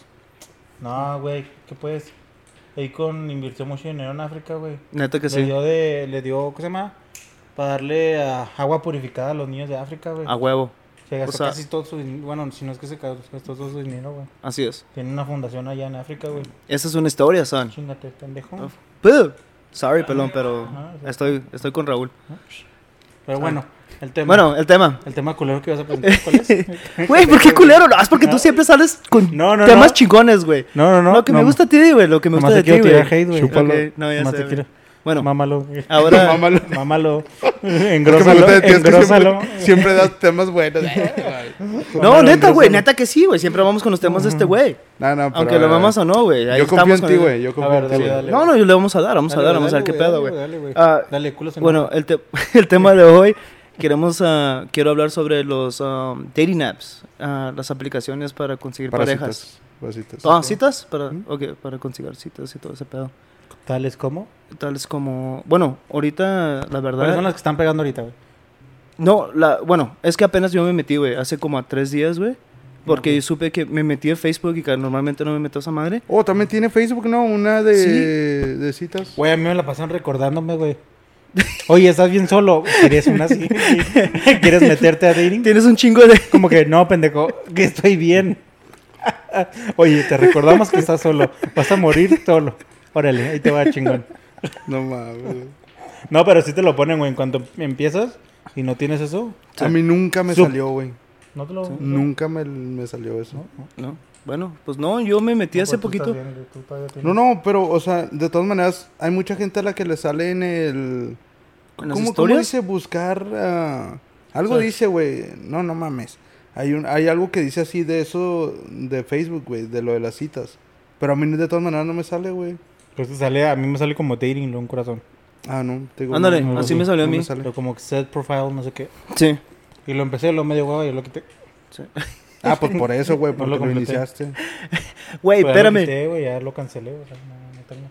C: No, güey. ¿Qué puedes? Akon invirtió mucho dinero en África, güey.
A: Neta que
C: Le
A: sí.
C: dio de. Le dio, ¿cómo se llama? Para darle ah, agua purificada a los niños de África, güey.
A: A huevo.
C: Se gastó
A: o sea-
C: casi todo su dinero. Bueno, si no es que se gastó todo su dinero, güey.
A: Así es.
C: Tiene una fundación allá en África, güey.
A: Esa es una historia, son.
C: Chingate, pendejo.
A: Sorry, pelón, pero
C: Ajá, sí.
A: estoy, estoy con Raúl.
C: Pero bueno, el tema.
A: Bueno, el tema.
C: El tema culero que vas a presentar, ¿cuál es?
A: Güey, ¿por qué culero? No, es porque tú siempre sales con
C: No, no,
A: temas
C: no.
A: chingones, güey.
C: No, no, no.
A: lo que me
C: no,
A: gusta a ti, güey. Lo que me gusta de ti, güey. no, ya sé. Bueno,
C: Mámalo.
A: ahora...
B: Mámalo.
C: Mámalo.
B: Que
C: Engrosalo.
B: siempre, siempre das temas buenos.
A: No,
C: Mámalo,
A: neta, güey. Neta que sí, güey. Siempre vamos con los temas de este güey.
B: No, no, pero...
A: Aunque lo vamos o no, güey.
B: Yo confío en ti, güey. Yo
C: A
B: confío en ti,
C: dale, dale.
A: No, no, le vamos a dar, vamos a
C: Dale,
A: dar, vamos a ver
C: dale,
A: qué
C: güey,
A: pedo, güey.
C: Dale, güey.
A: Ah,
C: Dale, culo.
A: Bueno, el, te- el tema de hoy queremos ah, quiero hablar sobre los um, dating apps, ah, las aplicaciones para conseguir parejas.
B: Parásitas. Para citas.
A: Ah, citas para, ok, para conseguir citas y todo ese pedo.
C: Tales como.
A: Tales como, bueno, ahorita la
C: ¿Cuáles
A: verdad.
C: son las que están pegando ahorita, güey?
A: No, la, bueno, es que apenas yo me metí, güey, hace como a tres días, güey. Porque yo supe que me metí en Facebook y que normalmente no me meto a esa madre.
B: Oh, también tiene Facebook, ¿no? Una de,
A: Sí.
B: de citas.
C: Güey, a mí me la pasan recordándome, güey. Oye, estás bien solo. ¿Quieres una así? ¿Quieres meterte a dating?
A: Tienes un chingo de...
C: Como que no, pendejo, que estoy bien. Oye, te recordamos que estás solo. Vas a morir solo. Órale, ahí te va chingón.
B: No mames.
C: No, pero sí te lo ponen, güey. En cuanto empiezas y no tienes eso,
B: A mí nunca me salió, güey.
C: no te lo.
B: Nunca me, me salió eso.
A: No, bueno, pues no, yo me metí hace
C: pues
A: poquito.
B: No, no, pero, o sea, de todas maneras, hay mucha gente a la que le sale en el...
A: ¿En las
B: ¿Cómo, cómo
A: historias?
B: dice buscar? ah, algo
C: Search.
B: dice, güey. No, no mames. Hay, un, hay algo que dice así de eso de Facebook, güey, de lo de las citas. Pero a mí de todas maneras no me sale, güey.
C: Pues te sale, a mí me sale como dating, un corazón.
B: Ah, no. te digo,
A: Ándale,
B: no, no,
A: así
B: no,
A: me salió a mí.
B: me sale.
C: Pero como set profile, no sé qué.
A: Sí.
C: Y lo empecé, lo medio guay y lo quité.
B: Ah, pues por eso, güey,
C: No
B: porque
C: lo
B: lo, iniciaste.
A: Güey,
C: Pero ya lo
A: espérame.
C: quité, güey, ya lo cancelé, o sea, no, no tengo.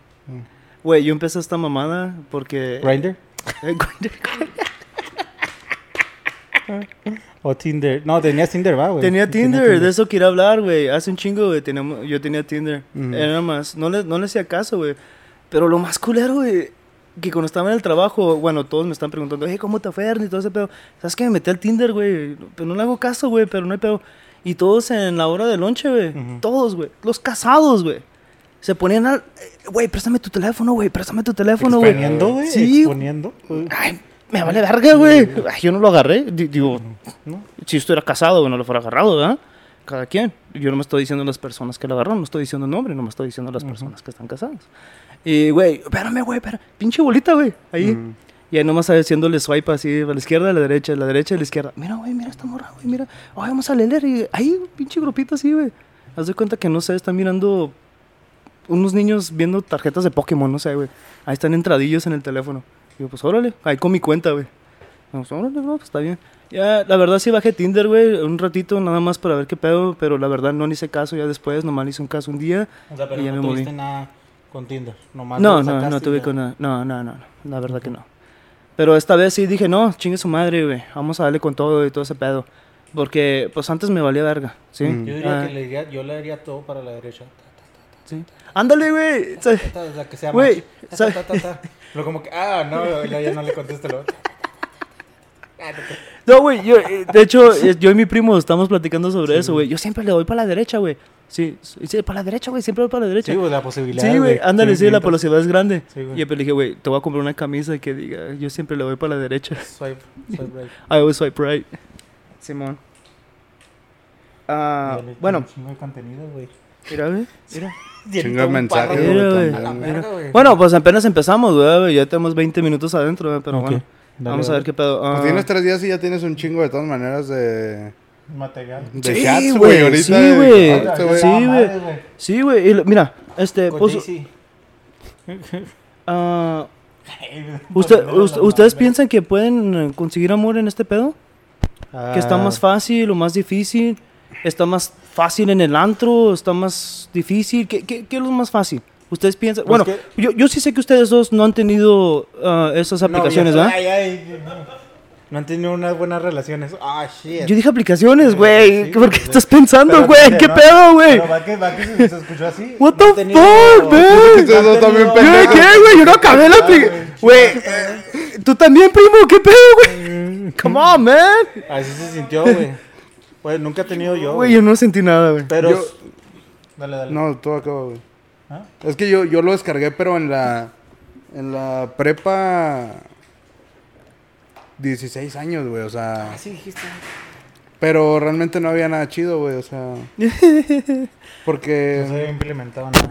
A: Güey, yo empecé esta mamada porque...
C: ¿Grindr? ¿O Tinder? No, tenías Tinder, va, güey.
A: Tenía Tinder, de eso quería hablar, güey. Hace un chingo, güey, yo tenía Tinder.
B: Ujú.
A: Era nada más, no le, no le hacía caso, güey. Pero lo más culero, güey, que cuando estaba en el trabajo, bueno, todos me están preguntando, hey, ¿cómo te fue? Y todo ese pedo. ¿Sabes que Me metí al Tinder, güey. Pero no le hago caso, güey, pero no hay pedo. Y todos en la hora de lonche, güey.
C: Ujú.
A: Todos, güey. Los casados, güey. Se ponían al... Güey, préstame tu teléfono, güey. Préstame tu teléfono, güey.
C: Exponiendo, güey.
A: Sí.
C: Exponiendo.
A: Ay, me vale verga, güey. Ay, Yo no lo agarré. Di- Digo,
C: ¿No?
A: si estuviera casado, no lo fuera agarrado, ¿verdad? Cada quien. Yo no me estoy diciendo las personas que lo agarraron, no estoy diciendo el nombre, no me estoy diciendo las personas que están casadas. Y, güey, espérame, güey, espera. Pinche bolita, güey. Ahí. Y ahí nomás haciéndole swipe así, a la izquierda, a la derecha, a la derecha, a la izquierda. Mira, güey, mira esta morra, güey, mira. Ay, vamos a leer. Y ahí, pinche grupito así, güey. Haz de cuenta que, no sé, están mirando unos niños viendo tarjetas de Pokémon, no sé, güey. Ahí están entradillos en el teléfono. Digo, pues órale, ahí con mi cuenta, güey. Pues órale, no, pues está bien. Ya, la verdad sí bajé Tinder, güey, un ratito nada más para ver qué pedo, pero la verdad no le hice caso ya después, nomás le hice un caso un día.
C: O sea, pero
A: Y ya
C: no
A: me
C: tuviste
A: moví.
C: nada con Tinder. Nomás
A: No, no, no tuve con nada. No, no, no, no, la verdad que no. Pero esta vez sí dije, no, chingue su madre, güey, vamos a darle con todo y todo ese pedo. Porque, pues antes me valía verga, ¿sí?
B: Mm.
C: Yo diría
A: Ah,
C: que le diría, yo le daría todo para la derecha.
A: sí. Ándale, güey.
C: O sea, que sea
A: Güey,
C: match. Ta,
A: ¿sabe-
C: ta, ta, ta. Pero como que, ah, no, ya no le contesto.
A: No, güey, yo, eh, de hecho, yo y mi primo estamos platicando sobre eso, güey. Yo siempre le doy para la derecha, güey. Sí, sí, para la derecha, güey, siempre voy para la derecha.
C: Sí, güey, la posibilidad.
A: Sí, güey, ándale, sí, la velocidad es grande.
C: Sí, güey.
A: y yo le dije, güey, te voy a comprar una camisa que diga, yo siempre le doy para la derecha.
C: Swipe, swipe right.
A: I always swipe right. Simón. Ah, bueno,
C: un chingo de contenido, güey.
A: mira, güey, mira.
B: Chingo de mensajes,
A: Mira,
B: güey.
A: Bueno, pues apenas empezamos, güey, ya tenemos 20 minutos adentro, güey, pero bueno.
C: dale,
A: vamos a ver qué pedo.
B: Pues
A: Ah,
B: tienes tres días y ya tienes un chingo de todas maneras de,
C: Material.
B: de
A: Sí, güey.
B: Ahorita.
A: sí, güey. Sí, güey. Sí, güey, y lo- mira, este, pues, usted- us- ¿ustedes piensan que pueden eh, conseguir amor en este pedo? Que está
C: Ah,
A: más fácil o más difícil. Está más fácil en el antro, está más difícil. ¿Qué, qué, qué es lo más fácil? Ustedes piensan.
C: Pues
A: bueno,
C: que-
A: yo, yo sí sé que ustedes dos no han tenido ah, esas
C: no,
A: aplicaciones, ¿verdad?
C: ay, ay, no. No han tenido unas buenas relaciones. Ah, shit.
A: Yo dije aplicaciones, güey.
C: Sí,
A: ¿Por qué estás pensando, güey? ¿Qué
C: no,
A: pedo, güey?
C: Pero va que, va que se, se escuchó así.
A: What
C: No
A: the fuck,
B: también
C: No,
A: ¿Qué, güey? Yo no acabé la aplicación.
C: güey.
A: Güey, tú también, primo. ¿Qué pedo, güey? Come on, man.
C: Así se sintió, güey. Pues nunca he tenido yo.
A: Güey, yo no sentí nada, güey.
C: Pero.
B: Yo-
C: Dale, dale.
B: No, todo acaba, güey.
C: ¿Ah?
B: Es que yo, yo lo descargué, pero en la. En la prepa. 16 años, güey, o sea.
C: Ah, sí, dijiste.
B: Pero realmente no había nada chido, güey, o sea. Porque.
C: No se había implementado nada.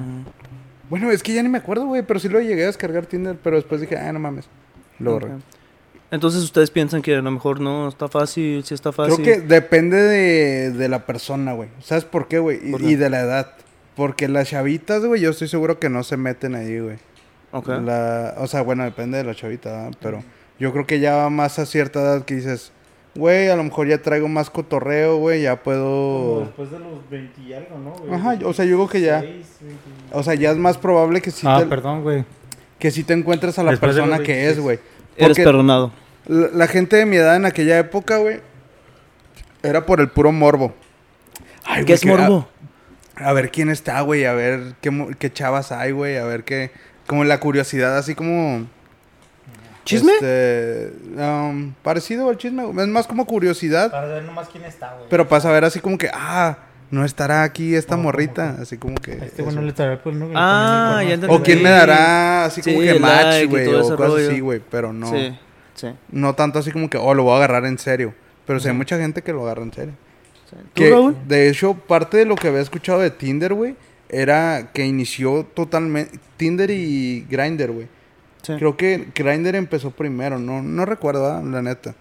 B: Bueno, es que ya ni me acuerdo, güey, pero sí lo llegué a descargar Tinder, pero después dije, ah, no mames. Lo borré.
A: Entonces ustedes piensan que a lo mejor no está fácil, sí está fácil.
B: Creo que depende de, de la persona, güey. ¿Sabes por qué, güey? Y, de la edad. Porque las chavitas, güey, yo estoy seguro que no se meten ahí, güey.
A: Ok.
B: La- o sea, bueno, depende de la chavita, ¿verdad? pero yo creo que ya va más a cierta edad que dices, güey, a lo mejor ya traigo más cotorreo, güey, ya
C: Como
B: puedo...
C: después de los 20 y algo, ¿no? güey?
B: Ajá, o sea, yo digo que ya...
C: 26, 20.
B: O sea, ya es más probable que sí,
C: Ah,
B: te,
C: perdón, güey.
B: que sí te encuentres a la
C: Después
B: persona que
C: 26.
B: es, güey.
A: Eres perdonado.
B: la, la gente de mi edad en aquella época, güey, era por el puro morbo. Ay,
A: ¿Qué es
B: que-
A: morbo?
B: A, a ver quién está, güey, a ver qué, chavas hay, güey, a ver qué... Como la curiosidad, así como...
A: ¿Chisme?
B: Este, um, parecido al chisme, es más como curiosidad.
C: Para ver nomás quién está, güey.
B: Pero pasa a ver así como que, ah, no estará aquí esta
C: Oh,
B: morrita. Así como que.
C: Este
B: eso.
C: güey no le estará pues, no,
A: Ah, ya entendí.
B: O quién me dará así como
A: Sí,
B: que match, güey.
A: todo
B: O cosas
A: rollo.
B: así, güey. Pero no.
A: Sí, sí.
B: No tanto así como que, oh, lo voy a agarrar en serio. Pero sí hay mucha gente que lo agarra en serio.
A: sí. ¿Tú,
B: Que,
A: Raúl?
B: de hecho, parte de lo que había escuchado de Tinder, güey, era que inició totalmente. Tinder y Grinder, güey.
A: Sí.
B: Creo que Grindr empezó primero, no, no recuerdo, la neta.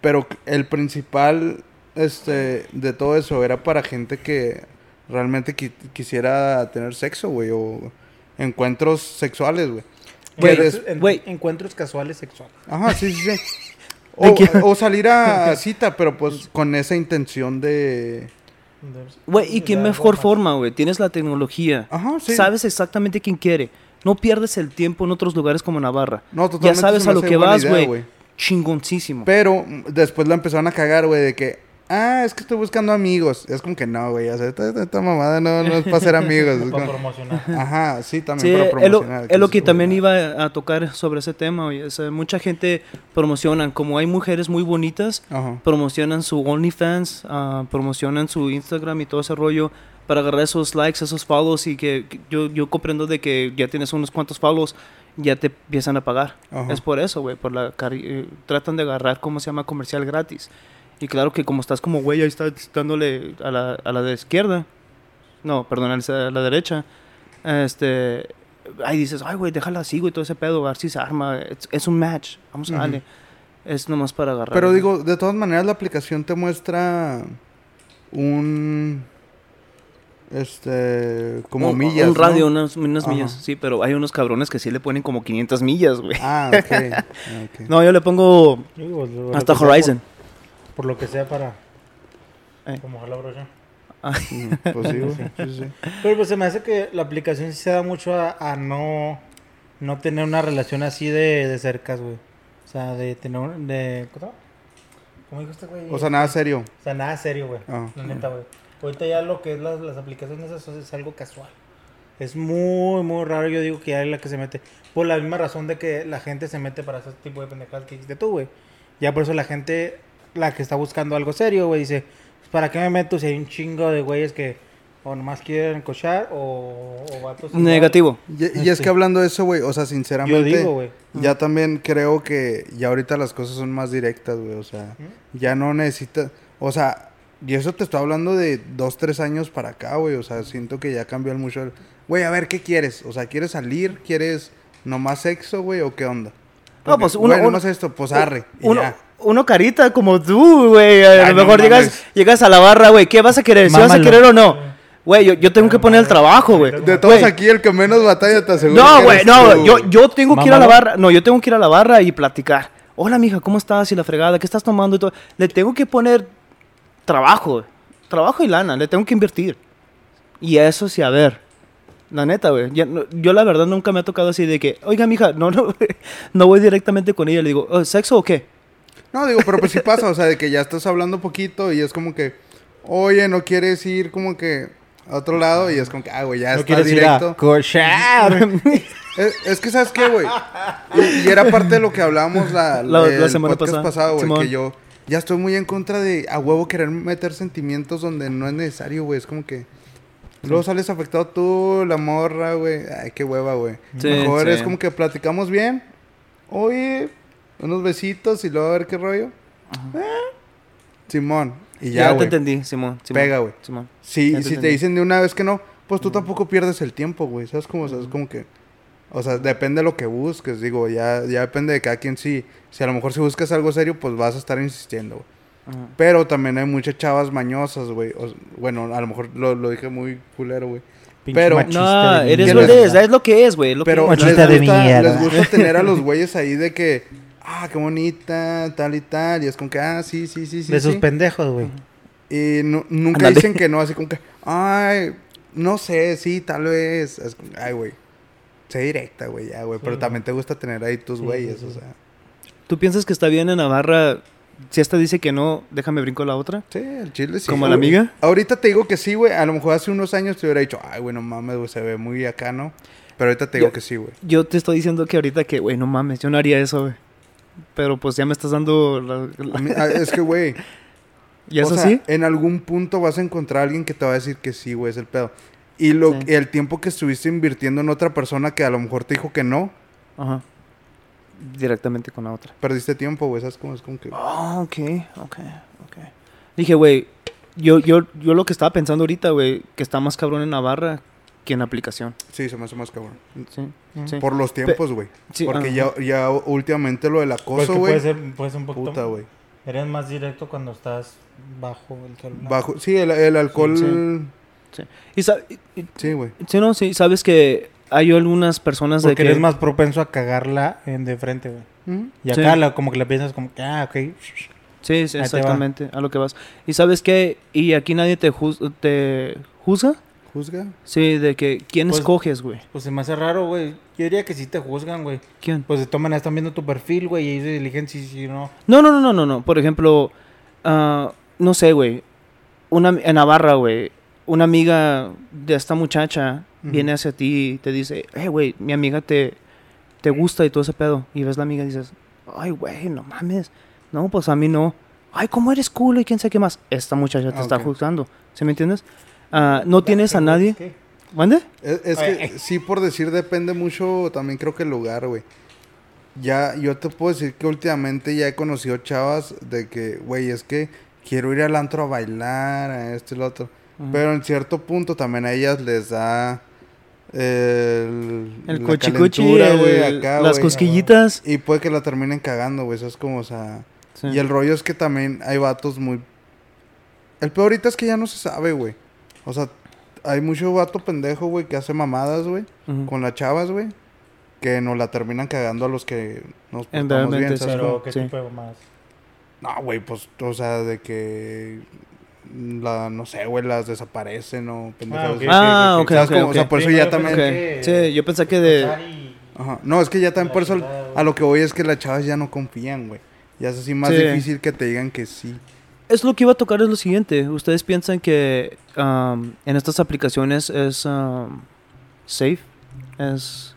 B: Pero el principal este, de todo eso era para gente que realmente qui- quisiera tener sexo, güey, o encuentros sexuales, güey. Que
A: Güey,
B: des-
C: En-
A: Güey.
C: Encuentros casuales sexuales.
B: Ajá, sí, sí, sí.
A: ¿De
B: O, salir a cita, pero pues con esa intención de...
A: Güey, ¿y qué mejor forma, güey? Tienes la tecnología.
B: Ajá, sí.
A: Sabes exactamente quién quiere. No pierdes el tiempo en otros lugares como Navarra.
B: No,
A: Ya
B: totalmente
A: sabes
B: se me
A: a lo que vas, güey. Chingoncísimo.
B: Pero después la empezaron a cagar, güey, de que, ah, es que estoy buscando amigos. Es como que no, güey, o sea, esta, esta mamada no, no es para ser amigos. es
C: Para
B: como-
C: promocionar.
B: Ajá, sí,
A: Sí,
B: también para
A: es lo,
B: promocionar.
A: es lo que también iba a tocar sobre ese tema. oye. O sea, mucha gente promocionan, como hay mujeres muy bonitas,
B: Ajá.
A: promocionan su OnlyFans, ah, promocionan su Instagram y todo ese rollo para agarrar esos likes, esos follows y que, que yo, yo comprendo de que ya tienes unos cuantos follows, ya te empiezan a pagar.
B: Ajá.
A: Es por eso, güey, por la cari- eh, tratan de agarrar, ¿cómo se llama? Comercial gratis. Y claro que como estás como güey, ahí estás dándole a la, a la de izquierda. No, perdón, a la derecha. Este, ahí dices, ay, güey, déjala así, güey, todo ese pedo, a ver si se arma. Es, es un match, vamos a darle. Es nomás para agarrar.
B: Pero digo, de todas maneras la aplicación te muestra un... Este... Como
A: un,
B: millas,
A: Un
B: ¿no?
A: radio, unas, unas millas, sí, pero hay unos cabrones que sí le ponen como 500 millas, güey.
B: Ah, ok. ok.
A: No, yo le pongo hasta Horizon.
C: Por, por lo que sea para.
A: Eh.
C: Como la brocha.
B: Ujú, Pues sí, sí, sí.
C: Pero pues se me hace que la aplicación sí se da mucho a, a no, no tener una relación así de, de cercas, güey. O sea, de tener un- de ¿cómo? ¿Cómo dijo este güey?
B: O sea, nada serio.
C: O sea, nada serio, güey.
B: Ah.
C: La neta, güey. Ahorita ya lo que es las, las aplicaciones eso es algo casual. Es muy, muy raro. Yo digo que ya es la que se mete. Por la misma razón de que la gente se mete para ese tipo de pendejadas que dijiste tú, güey. Ya por eso la gente, la que está buscando algo serio, güey, dice, "Pues, ¿para qué me meto si hay un chingo de güeyes que o nomás quieren cochar o, o vatos igual"?
A: Negativo.
B: Y, y es
C: Sí.
B: que hablando de eso, güey, o sea, sinceramente...
C: Yo digo, güey.
B: Ya también creo que ya ahorita las cosas son más directas, güey. O sea, ya no necesitas. O sea, y eso te estoy hablando de dos, tres años para acá, güey. O sea, siento que ya cambió el mucho. el- Güey, a ver, ¿qué quieres? O sea, ¿quieres salir? ¿Quieres nomás sexo, güey? ¿O qué onda?
A: No, pues, uno-
B: Güey,
A: uno-
B: nomás esto, pues arre. y ya.
A: Uno carita como tú, güey. A
B: Ay,
A: lo
B: no
A: mejor llegas, llegas a la barra, güey. ¿Qué vas a querer? ¿Si vas a querer o no? Güey, yo, yo tengo que poner el trabajo, güey.
B: De todos aquí, el que menos batalla te aseguro.
A: No, güey, no,
B: tú,
A: yo, yo tengo que ir a la barra. No, yo tengo que ir a la barra y platicar. Hola, mija, ¿cómo estás? Y la fregada, ¿qué estás tomando? Y todo. Le tengo que poner trabajo, güey. Trabajo y lana, le tengo que invertir. Y eso sí, a ver. La neta, güey. no- Yo la verdad nunca me ha tocado así de que, oiga, mija, no, no, no voy directamente con ella. Le digo, "Oh, ¿sexo o qué?
B: No, digo, pero pues sí pasa, o sea, de que ya estás hablando poquito y es como que, oye, no quieres ir como que a otro lado y es como que, ah, güey, ya
C: No
B: está directo. Es, es que, ¿sabes qué, güey? Y, y era parte de lo que hablábamos la,
A: La- semana
B: podcast
A: pasada.
B: pasado, güey, que yo ya estoy muy en contra de a huevo querer meter sentimientos donde no es necesario, güey. Es como que luego sales afectado tú, la morra, güey. Ay, qué hueva, güey.
A: Sí,
B: Mejor
A: sí.
B: es como que platicamos bien. Oye, unos besitos y luego a ver qué rollo. Eh, Simón. Y ya,
A: Ya, te entendí, Simón. Simón,
B: Pega, güey.
A: Simón.
B: Sí,
A: te
B: si te dicen de una vez que no, pues tú tampoco pierdes el tiempo, güey. ¿Sabes cómo? O sea, es como que... O sea, depende de lo que busques, digo, ya, ya depende de cada quien. Si, si a lo mejor si buscas algo serio, pues vas a estar insistiendo, güey.
A: Ajá.
B: Pero también hay muchas chavas mañosas, güey. O- bueno, a lo mejor lo, lo dije muy culero, güey. Pero-
C: machista
A: No, eres
B: ¿Qué
A: lo que es, es lo que es, güey. lo que
B: Pero
A: es.
B: Les gusta, les gusta tener a los güeyes ahí de que... ah, qué bonita, tal y tal. Y es como que, ah, sí, sí, sí, sí.
C: de sus
B: sí.
C: pendejos, güey.
B: Y nu- nunca dicen que no, así como que, ay, no sé, sí, tal vez. Es como, ay, güey. Sé directa, güey, ya, güey.
C: Sí,
B: pero también te gusta tener ahí tus
C: Sí,
B: güeyes,
C: sí,
B: o sea.
A: ¿Tú piensas que está bien en Navarra? Si esta dice que no, déjame brinco la otra.
B: Sí, el chile sí.
A: ¿Como la amiga?
B: Ahorita te digo que sí, güey. A lo mejor hace unos años te hubiera dicho, ay, güey, no mames, güey, se ve muy acá, ¿no? Pero ahorita te digo
A: Yo-
B: que sí, güey.
A: Yo te estoy diciendo que ahorita que, güey, no mames, yo no haría eso, güey. Pero pues ya me estás dando la...
B: mí- Es que, güey.
A: ¿Y eso
B: o sea,
A: sí?
B: En algún punto vas a encontrar a alguien que te va a decir que sí, güey, es el pedo. Y lo,
A: Sí.
B: el tiempo que estuviste invirtiendo en otra persona que a lo mejor te dijo que no,
A: Ajá. Directamente con la otra.
B: perdiste tiempo, güey. ¿Sabes cómo es como que.
A: Oh, ok, ok, ok. Dije, güey, yo, yo, yo lo que estaba pensando ahorita, güey, que está más cabrón en Navarra que en aplicación.
B: Sí, se me hace más cabrón.
A: Sí, sí.
B: Por los tiempos, güey.
A: Sí,
B: Porque
A: ajá.
B: ya, ya últimamente lo del acoso, güey.
C: puede ser, puede ser un poquito.
B: puta, güey.
C: Eres más directo cuando estás bajo el celular.
B: Bajo, sí, el, el alcohol.
A: Sí.
B: Sí,
A: Y, sa- y- y-
B: güey.
A: sí, no, sí, sabes que hay algunas personas de
C: Porque
A: que...
C: eres más propenso a cagarla en de frente, güey. Y
A: Sí.
C: acá la- como que la piensas como que, ah, ok.
A: Sí, exactamente, a lo que vas. Y sabes que, y aquí nadie te, juz- te juzga,
B: ¿Juzga?
A: sí, de que quién
C: Pues-
A: escoges, güey.
C: Pues se me hace raro, güey. Yo diría que sí te juzgan, güey.
A: ¿Quién?
C: Pues de todas maneras están viendo tu perfil, güey, y ellos eligen si o no.
A: No, no, no, no, no, no. Por ejemplo, ah, no sé, güey. Una, en Navarra, güey. Una amiga de esta muchacha viene hacia ti y te dice, eh, güey, mi amiga te, te gusta y todo ese pedo. Y ves la amiga y dices, ay, güey, no mames. No, pues a mí no. Ay, ¿cómo eres cool y quién sabe qué más? Esta muchacha te
B: Ah,
A: está juzgando. ¿Sí me entiendes? Ah, no tienes a nadie. ¿Mande?
B: Es, que sí, por decir, depende mucho también creo que el lugar, güey. Ya, yo te puedo decir que últimamente ya he conocido chavas de que, güey, es que quiero ir al antro a bailar, a esto y lo otro. Pero en cierto punto también a ellas les da el,
A: El
B: la
A: cochicuchi, las cosquillitas.
B: Y puede que la terminen cagando, güey. Eso es como, o sea.
A: Sí.
B: Y el rollo es que también hay vatos muy. El peor ahorita es que ya no se sabe, güey. O sea, hay mucho vato pendejo, güey, que hace mamadas, güey, con las chavas, güey. Que nos la terminan cagando a los que nos portamos bien. ¿sabes
C: Pero? ¿qué
A: Sí.
C: tipo de más?
B: No, güey, pues, o sea, de que. La, no sé, güey, las desaparecen o pendejadas.
C: ok,
B: así.
A: Ah, ok,
B: ¿Sabes
A: ok,
B: cómo? O sea, por eso
C: Sí,
B: ya también.
C: que-
A: Sí, yo pensé que de-
B: Ajá. No, es que ya también
C: La
B: por eso a lo que voy es que las chavas ya no confían, güey. Ya es así más
A: Sí.
B: difícil que te digan que sí.
A: Es lo que iba a tocar es lo siguiente. ¿Ustedes piensan que um, en estas aplicaciones es um, safe? Es...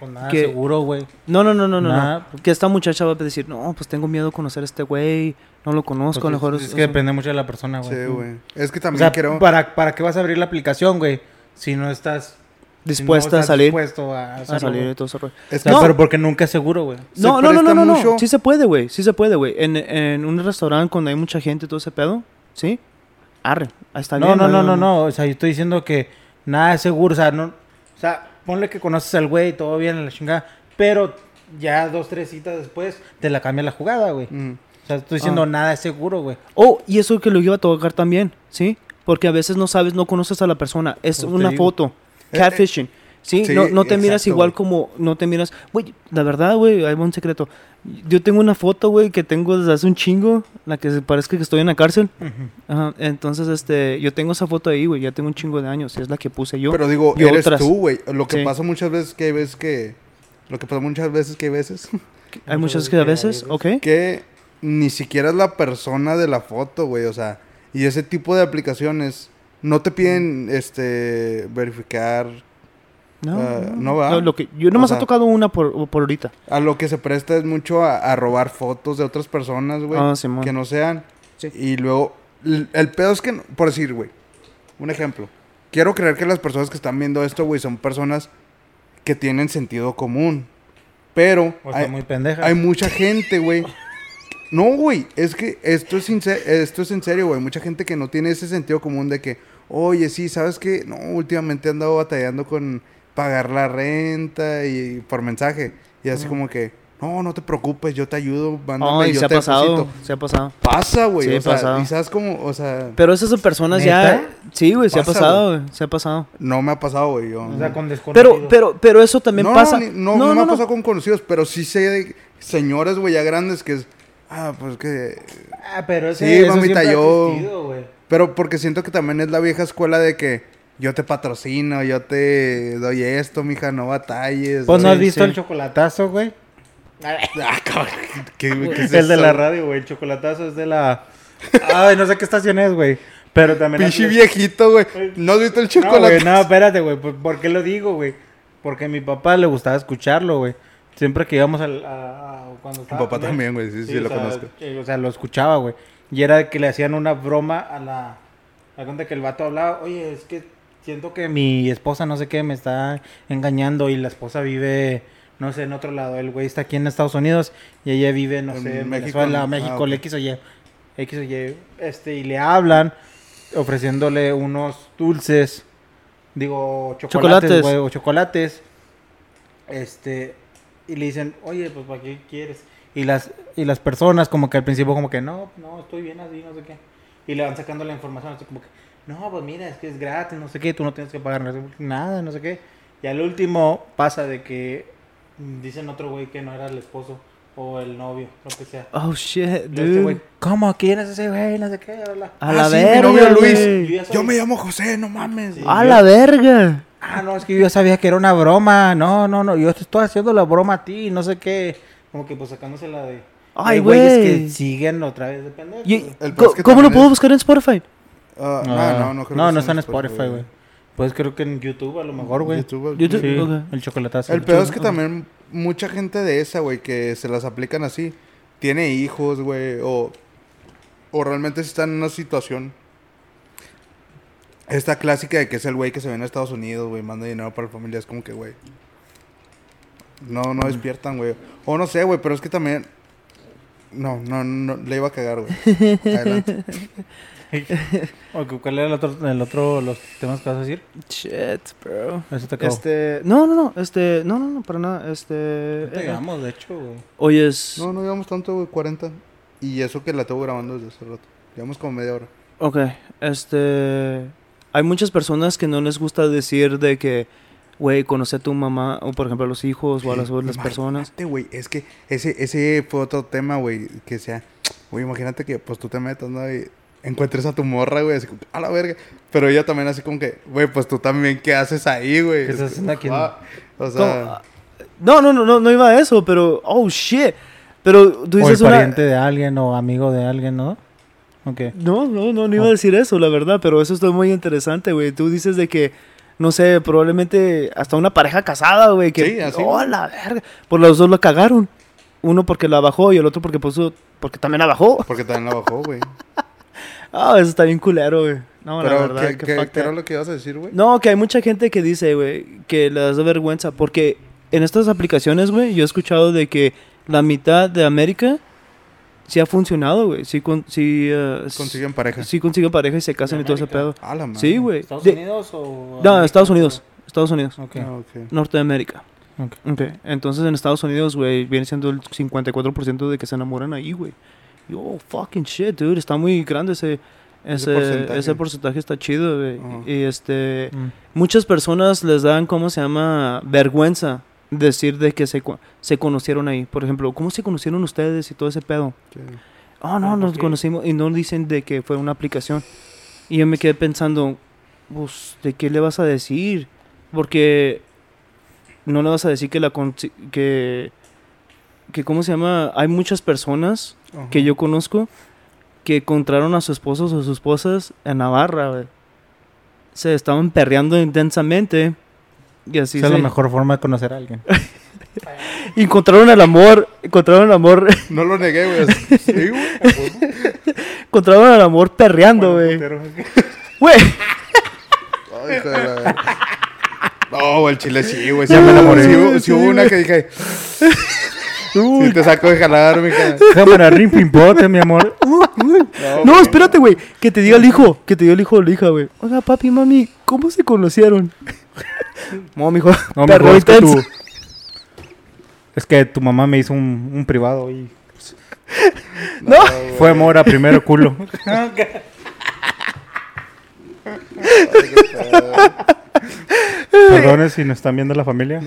C: Pues nada,
A: que-
C: seguro, güey.
A: No, no, no, no, no,
C: Nada.
A: no. Que esta muchacha va a decir, no, pues tengo miedo de conocer a este güey, no lo conozco, a lo
C: Pues
A: mejor
C: es,
A: es-
C: es que depende mucho de la persona, güey.
B: Sí, güey. Es que
C: O
B: también
C: sea,
B: creo.
C: ¿para, ¿para qué vas a abrir la aplicación, güey? Si no estás
A: dispuesta
C: no
A: a salir.
C: dispuesto a,
A: A salir y todo rollo.
B: Es que
A: No.
C: pero porque nunca es seguro, güey.
A: No, no, no, no, no, no. Sí se puede, güey. Sí se puede, güey. En, en un restaurante cuando hay mucha gente y todo ese pedo, ¿sí? Arre, ahí está
C: No,
A: bien.
C: no, no, no, no. O sea, yo estoy diciendo que nada es seguro. O sea, no, o sea, ponle que conoces al güey, todo bien en la chingada. Pero ya dos, tres citas después te la cambia la jugada, güey.
B: Mm.
C: O sea, estoy diciendo
A: Ah.
C: nada es seguro, güey.
A: Oh, y eso que lo iba a tocar también, ¿sí? Porque a veces no sabes, no conoces a la persona. Es
C: Pues
A: una foto.
B: Eh,
A: Catfishing. ¿Sí?
B: sí,
A: no, no te miras igual como... No te miras... Güey, la verdad, güey, hay un secreto. Yo tengo una foto, güey, que tengo desde hace un chingo. La que se parezca que estoy en la cárcel. Ajá. Entonces, este... Yo tengo esa foto ahí, güey. Ya tengo un chingo de años. Es la que puse yo.
B: Pero digo,
A: y
B: eres
A: otras.
B: tú, güey. Lo que
A: Sí.
B: pasa muchas veces que hay veces que. Lo que pasa muchas veces que hay veces.
A: hay muchas que a veces... Ok.
B: que ni siquiera es la persona de la foto, güey. O sea, y ese tipo de aplicaciones no te piden este verificar
A: No,
B: Ah,
A: no,
B: no va.
A: No, lo que, yo nomás
B: O sea-
A: he tocado una por, por ahorita.
B: a lo que se presta es mucho a, a robar fotos de otras personas, güey.
A: Ah, Simón.
B: que no sean.
A: Sí.
B: Y luego, el pedo es que, no- por decir, güey, un ejemplo. Quiero creer que las personas que están viendo esto, güey, son personas que tienen sentido común. Pero
C: O sea,
B: hay,
C: muy pendeja.
B: hay mucha gente, güey. No, güey, es que esto es, esto es en serio, güey. Mucha gente que no tiene ese sentido común de que, oye, sí, ¿sabes qué? No, últimamente he andado batallando con pagar la renta y por mensaje. Y así como que, no, no te preocupes, yo te ayudo, mándame,
A: Ay,
B: yo
A: se ha
B: te
A: pasado,
B: deposito".
A: se ha pasado.
B: Pasa, güey,
A: Sí,
B: o sea,
A: pasado.
B: y sabes cómo, o sea,
A: Pero esas son personas ya... Sí, güey, se ha
B: Pasa,
A: pasado, güey, se ha pasado.
B: no me ha pasado, güey, yo.
C: O sea, con desconocidos.
A: Pero, pero, pero eso también
B: no,
A: pasa...
B: ni- no, no, me ha pasado con conocidos, pero sí sé de señores, güey, ya grandes que es, ah, pues que
C: Ah, pero ese,
B: Sí,
C: eso
B: mamita,
C: siempre ha
B: yo-
C: existido, güey.
B: Pero porque siento que también es la vieja escuela de que yo te patrocino, yo te doy esto, mija, no batalles.
C: Pues no has visto
A: sí.
C: el chocolatazo, güey.
B: Ah, cabrón, ¿qué, qué es
C: el de la radio, güey. El chocolatazo es de la. Ay, no sé qué estación es, güey. Pero también. Has-
B: viejito, güey. ¿No has visto el
C: No, güey, no, espérate, güey. ¿Por, qué lo digo, güey? Porque a mi papá le gustaba escucharlo, güey. Siempre que íbamos al, a, a- cuando estaba
B: papá
C: con él.
B: también, güey, sí, sí, lo
C: o sea,
B: conozco.
C: eh, O sea, lo escuchaba, güey. Y era que le hacían una broma a la... A cuenta que el vato hablaba, oye, es que siento que mi esposa no sé qué me está engañando y la esposa vive, no sé, en otro lado. El güey está aquí en Estados Unidos y ella vive, no
B: En
C: sé, en
B: México,
C: Venezuela,
B: ¿no?
C: México,
B: Ah,
C: le. X o Y. X o Y. Este, y le hablan ofreciéndole unos dulces, digo, chocolates,
A: Chocolates.
C: güey, o chocolates. Este, y le dicen, oye, pues ¿para qué quieres? Y las, y las personas como que al principio como que, no, no, estoy bien así, no sé qué. Y le van sacando la información, así como que, no, pues mira, es que es gratis, no sé qué, tú no tienes que pagar nada, no sé qué. Y al último pasa de que dicen otro güey que no era el esposo o el novio, lo que sea.
A: Oh, shit,
C: este
A: dude.
C: güey, ¿cómo? ¿Quién es ese güey? No sé qué, bla.
A: A
B: Ah,
A: la
B: sí, mi
A: verga,
B: novio Luis.
C: Yo ya
B: Yo
C: soy-
B: me llamo José, no mames.
C: Sí.
A: A la verga.
C: Ah, no, es que yo ya sabía que era una broma. No, no, no, yo te estoy haciendo la broma a ti, no sé qué. Como que pues sacándosela de...
A: Ay, güey.
C: que siguen otra vez de.
B: El que
A: ¿Cómo lo puedo
B: es-
A: buscar en Spotify?
B: Ah,
C: Ah,
B: no, no, no creo
C: no,
B: que
C: no está en Spotify, güey. Pues creo que en YouTube a lo mejor, güey.
B: YouTube,
A: YouTube.
C: Sí, el chocolatazo.
B: El peor es que también mucha gente de esa, güey, que se las aplican así, tiene hijos, güey, o, o realmente está en una situación. Esta clásica de que es el güey que se viene a Estados Unidos, güey, manda dinero para la familia, es como que, güey. No, no despiertan, güey. O no sé, güey, pero es que también. No, no, no, le iba a cagar, güey. Adelante.
C: Ok, ¿Cuál era el otro, el otro, los temas que vas a decir?
A: Shit, bro.
C: Eso te acabo.
A: Este, no, no, no, este, no, no, no, para nada, este...
C: Ahorita
A: eh,
C: llegamos, de hecho, güey.
A: Oye, es...
B: No, no llevamos tanto, güey, 40. Y eso que la tengo grabando desde hace rato. Llevamos como media hora.
A: Ok, este... Hay muchas personas que no les gusta decir de que, güey, conoce a tu mamá, o por ejemplo a los hijos, o a las, o las personas.
B: Güey, es que ese, ese fue otro tema, güey, que sea, güey, imagínate que pues tú te metas, ¿no? Y encuentres a tu morra, güey, así como, a la verga. Pero ella también así como que, güey, pues tú también, ¿qué haces ahí, güey?
C: ¿Qué estás haciendo aquí,
B: Ah, O
A: ¿Cómo?
B: sea,
A: No, no, no, no, no iba a eso, pero, oh, shit. Pero tú
C: O el
A: dices una...
C: pariente de alguien o amigo de alguien, ¿no? Ok.
A: No, no, no, no iba
C: Oh.
A: a decir eso, la verdad, pero eso está muy interesante, güey. Tú dices de que, no sé, probablemente hasta una pareja casada, güey, que,
B: Sí, así,
A: oh, la verga. Por los dos la cagaron. Uno porque la bajó y el otro porque puso, porque también la bajó.
B: porque también la bajó, güey.
A: Ah, eso está bien culero, güey. No, la verdad,
B: ¿qué,
A: que
B: qué- era lo que ibas a decir, güey?
A: No, que hay mucha gente que dice, güey, que les da vergüenza. Porque en estas aplicaciones, güey, yo he escuchado de que la mitad de América sí ha funcionado, güey. Sí, con, sí, eh,
B: Consiguen pareja.
A: Sí consiguen pareja y se casan y todo ese pedo.
B: A la madre.
A: Sí, güey.
C: ¿Estados
A: De-
C: Unidos o...?
A: No,
C: América?
A: Estados Unidos. Estados Unidos.
C: Ok.
B: Ah.
A: Norteamérica. Entonces en Estados Unidos, güey, viene siendo el 54% de que se enamoran ahí, güey. Yo, fucking shit, dude. Está muy grande ese, ese,
B: porcentaje.
A: ese porcentaje. está chido, güey. Y este...
C: Mm.
A: Muchas personas les dan, ¿cómo se llama? Vergüenza decir de que se, se conocieron ahí. Por ejemplo, ¿cómo se conocieron ustedes y todo ese pedo?
B: Sí.
A: Oh, no,
C: ¿Por
A: nos
C: qué?
A: conocimos y no dicen de que fue una aplicación. Y yo me quedé pensando, pues, ¿de qué le vas a decir? Porque no le vas a decir que la que que cómo se llama, hay muchas personas
B: Ajá.
A: que yo conozco que encontraron a sus esposos o sus esposas en Navarra. Se estaban perreando intensamente y así
C: Esa es la mejor forma de conocer a alguien.
A: encontraron el amor, encontraron el amor,
B: No lo negué, güey. Sí, güey.
A: encontraron el amor perreando, güey. Güey.
B: Verga. No, el chile sí, güey. Sí,
C: Ya me enamoré.
B: Sí, hubo- sí hubo una que dije. Sí, te saco de jalar, mija.
C: Cámara, rim, pimpote, mi amor.
A: No, espérate, güey. Que te diga el hijo. Que te diga el hijo o la hija, güey. Oiga, papi, mami, ¿cómo se conocieron? No, mijo.
C: No, mejor es que tú. Es que tu mamá me hizo un, un privado y
A: No.
B: güey.
C: fue mora primero culo. Perdone si nos están viendo la familia.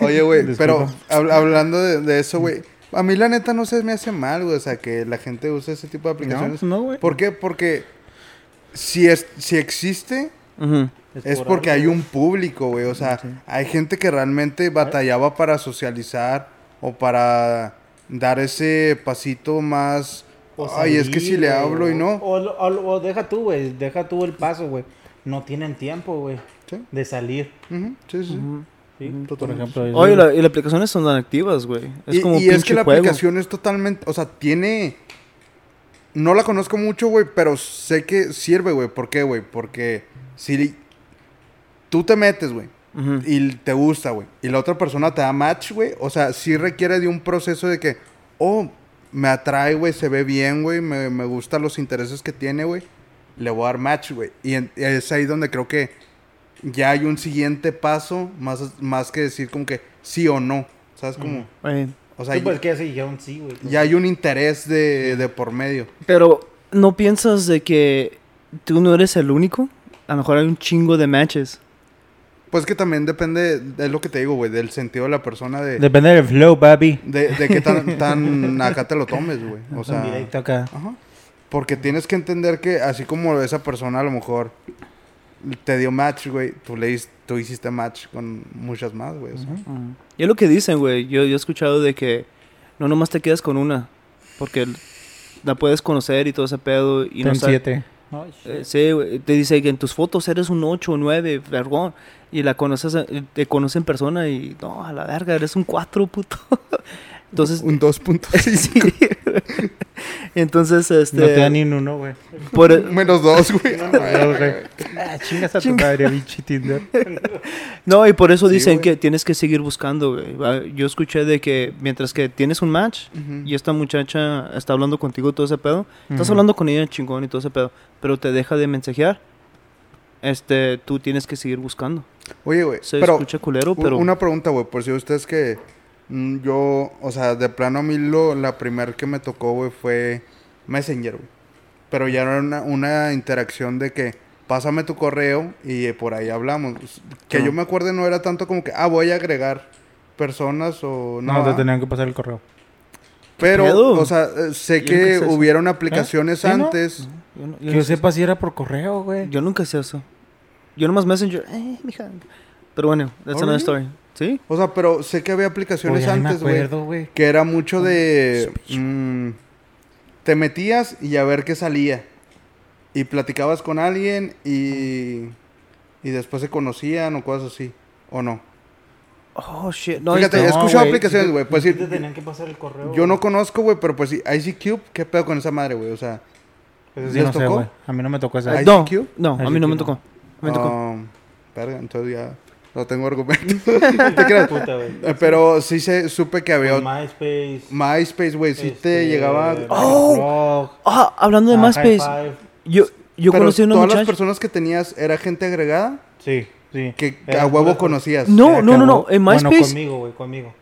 B: Oye, güey, pero hab- hablando de, de eso, güey. A mí la neta no se me hace mal, güey. O sea, que la gente use ese tipo de
C: No,
B: aplicaciones.
C: pues no, güey.
B: ¿Por qué? Porque si, es, si existe,
A: Ujú.
B: Es porque hay un público, güey. O sea, hay gente que realmente batallaba para socializar o para dar ese pasito más...
C: O
B: Ay, es que si le hablo y no.
C: O, o- o deja tú, güey. Deja tú el paso, güey. No tienen tiempo, güey.
B: Sí.
C: De salir.
B: Sí, sí.
C: ¿sí?
B: Ujú,
C: Por
B: totalmente.
C: ejemplo.
A: Oye, la- y las aplicaciones son tan activas, güey. Es
B: y
A: como
B: y es que la
A: juego.
B: aplicación es totalmente, o sea, tiene... No la conozco mucho, güey, pero sé que sirve, güey. ¿Por qué, güey? Porque si tú te metes, güey, y te gusta, güey, y la otra persona te da match, güey, o sea, sí requiere de un proceso de que, oh, me atrae, güey, se ve bien, güey, me, me gustan los intereses que tiene, güey, le voy a dar match, güey. Y en- es ahí donde creo que ya hay un siguiente paso, más, más que decir como que sí o no, ¿sabes? Como,
A: Eh,
B: o sea,
C: Sí, pues ya se dijeron sí, güey.
B: ya hay un interés de, de por medio.
A: Pero, ¿no piensas de que tú no eres el único? A lo mejor hay un chingo de matches.
B: Pues que también depende, es lo que te digo, güey, del sentido de la persona de,
C: Depende del flow, papi.
B: de, de qué tan, tan acá te lo tomes, güey. O sea,
C: directo acá.
B: ajá. Porque tienes que entender que así como esa persona a lo mejor te dio match, güey, tú, le, tú hiciste match con muchas más, güey. o sea.
A: Y es lo que dicen, güey. Yo, yo he escuchado de que no nomás te quedas con una. Porque la puedes conocer y todo ese pedo. Y
C: Ten siete.
A: Eh, sí, te dice que en tus fotos eres un 8 o 9, vergón. Y la conoces, eh, te conoce en persona y no, a la verga, eres un 4, puto. Entonces,
B: Un 2.6.
A: sí. Entonces, este.
C: No te da ni un uno, güey.
A: por
B: Menos 2, güey.
C: Ah, chingas a tu madre, bichi Tinder.
A: no, y por eso
B: Sí,
A: dicen
B: güey.
A: que tienes que seguir buscando, güey. Ah, Yo escuché de que mientras que tienes un match y esta muchacha está hablando contigo y todo ese pedo, estás hablando con ella chingón y todo ese pedo, pero te deja de mensajear, este, tú tienes que seguir buscando.
B: Oye, güey,
A: Se
B: pero
A: escucha culero, pero...
B: una pregunta, güey, por si ustedes que yo, o sea, de plano a mí lo, la primera que me tocó, güey, fue Messenger, güey. Pero ya era una, una interacción de que pásame tu correo y eh, por ahí hablamos. Que
A: Ah.
B: yo me acuerdo no era tanto como que, ah, voy a agregar personas o no.
C: No, te tenían que pasar el correo.
B: Pero, o sea, eh, sé que hubieron aplicaciones
C: ¿Sí, no?
B: antes.
A: Yo, no- yo
C: Que
A: no
C: yo
A: sé-
C: sepa si era por correo, güey.
A: yo nunca hice eso. Yo nomás Messenger, eh, mija. Pero bueno, that's another story. ¿Sí?
B: O sea, pero sé que había
C: Oye,
B: aplicaciones
C: me
B: antes, güey. Que era mucho de... mm, te metías y a ver qué salía. Y platicabas con alguien y... Y después se conocían o cosas así. ¿O no?
A: Oh, shit. No,
B: Fíjate,
A: este-
B: he escuchado
C: güey,
B: aplicaciones, güey, pues
C: sí te tenían que pasar el correo.
B: Yo no
C: güey.
B: conozco, güey, pero pues sí. ICQ, ¿qué pedo con esa madre, güey? O sea...
C: Sí
B: ¿Les
C: no sé,
B: tocó?
C: güey. A mí no me tocó esa.
B: Ay,
A: no,
B: ICQ?
A: no, a mí no me
C: ICQ
A: tocó.
C: no.
A: Me tocó.
B: um, verga, entonces ya... No tengo argumento. ¿Te creas?
C: Puta, güey.
B: Eh, Pero sí se, supe que había...
C: Con MySpace.
B: MySpace, güey, sí te
C: este,
B: llegaba...
A: Oh, Ah, hablando de
C: Ah,
A: MySpace, yo, yo
B: Pero
A: conocí a una
B: todas las personas que tenías, ¿era gente agregada?
C: Sí, sí.
B: Que
C: Era
B: a huevo conocías.
A: No, no, no, no. En
C: Bueno,
A: MySpace.
C: conmigo, güey, conmigo.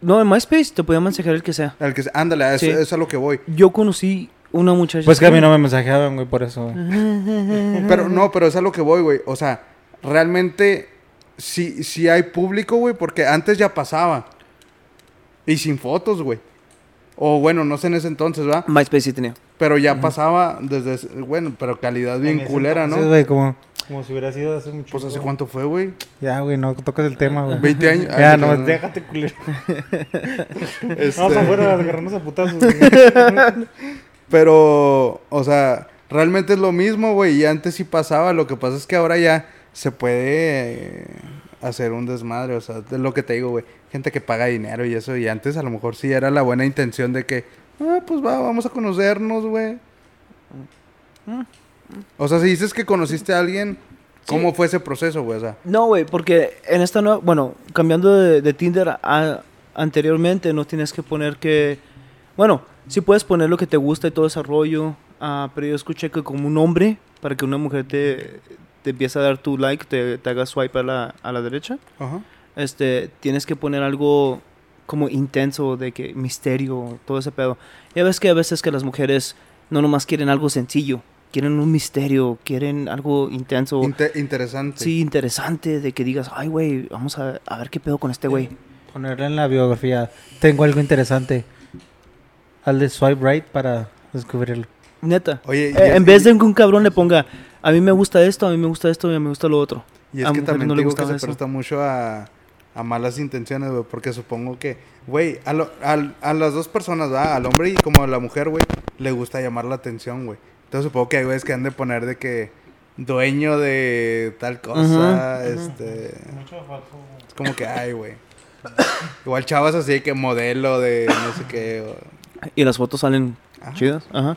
A: No, en MySpace te podía mensajear el que sea.
B: El que, ándale, a eso,
A: Sí.
B: es a lo que voy.
A: Yo conocí una muchacha.
C: Pues que a mí no me mensajeaban, güey, por eso, güey.
B: Pero no, pero es a lo que voy, güey. O sea, realmente sí, sí hay público, güey, porque antes ya pasaba. Y sin fotos, güey. O bueno, no sé en ese entonces, ¿va?
A: MySpace sí tenía.
B: Pero ya pasaba desde... ese- Bueno, pero calidad bien
C: En ese
B: culera,
C: entonces,
B: ¿no?
C: güey, como, como si hubiera sido hace mucho.
B: Pues hace cuánto fue, güey.
C: Ya, güey, no tocas el tema, güey.
B: 20 años.
C: Ya,
B: Ay,
C: no,
B: no.
C: déjate, culero.
B: Este,
C: Vamos afuera a agarrarnos a putazos. güey.
B: Pero, o sea, realmente es lo mismo, güey. Y antes sí pasaba. Lo que pasa es que ahora ya se puede eh, hacer un desmadre. O sea, es lo que te digo, güey. Gente que paga dinero y eso. Y antes a lo mejor sí era la buena intención de que, ah, pues va, vamos a conocernos, güey. O sea, si dices que conociste a alguien, ¿cómo fue ese proceso, güey? O sea,
A: No, güey, porque en esta nueva. Bueno, cambiando de, de Tinder a- anteriormente, no tienes que poner que. Bueno, sí puedes poner lo que te gusta y todo ese rollo. ah, pero yo escuché que como un hombre, para que una mujer te, te empiece a dar tu like, te, te haga swipe a la, a la derecha.
B: ajá.
A: este, tienes que poner algo como intenso, de que misterio, todo ese pedo. Ya ves que a veces que las mujeres no nomás quieren algo sencillo, quieren un misterio, quieren algo intenso.
B: Inte- interesante.
A: Sí, interesante, de que digas, ay, güey, vamos a, a ver qué pedo con este güey.
C: Ponerle en la biografía. Tengo algo interesante. Al de swipe right para descubrirlo.
A: Neta.
B: Oye,
A: Eh, en vez de que un cabrón le ponga, a mí me gusta esto, a mí me gusta esto a mí me gusta lo otro.
B: Y es
A: A
B: que también
A: no
B: digo que se
A: eso.
B: presta mucho a, a malas intenciones, güey. Porque supongo que, güey, a, lo- al- a las dos personas, ¿verdad? Al hombre y como a la mujer, güey, le gusta llamar la atención, güey. Entonces supongo que hay güeyes que han de poner de que dueño de tal cosa,
A: Ujú, ujú.
B: este... Es como que, ay, güey. Igual chavas así que modelo de no sé qué. o-
A: Y las fotos salen
B: Ajá.
A: chidas, ajá.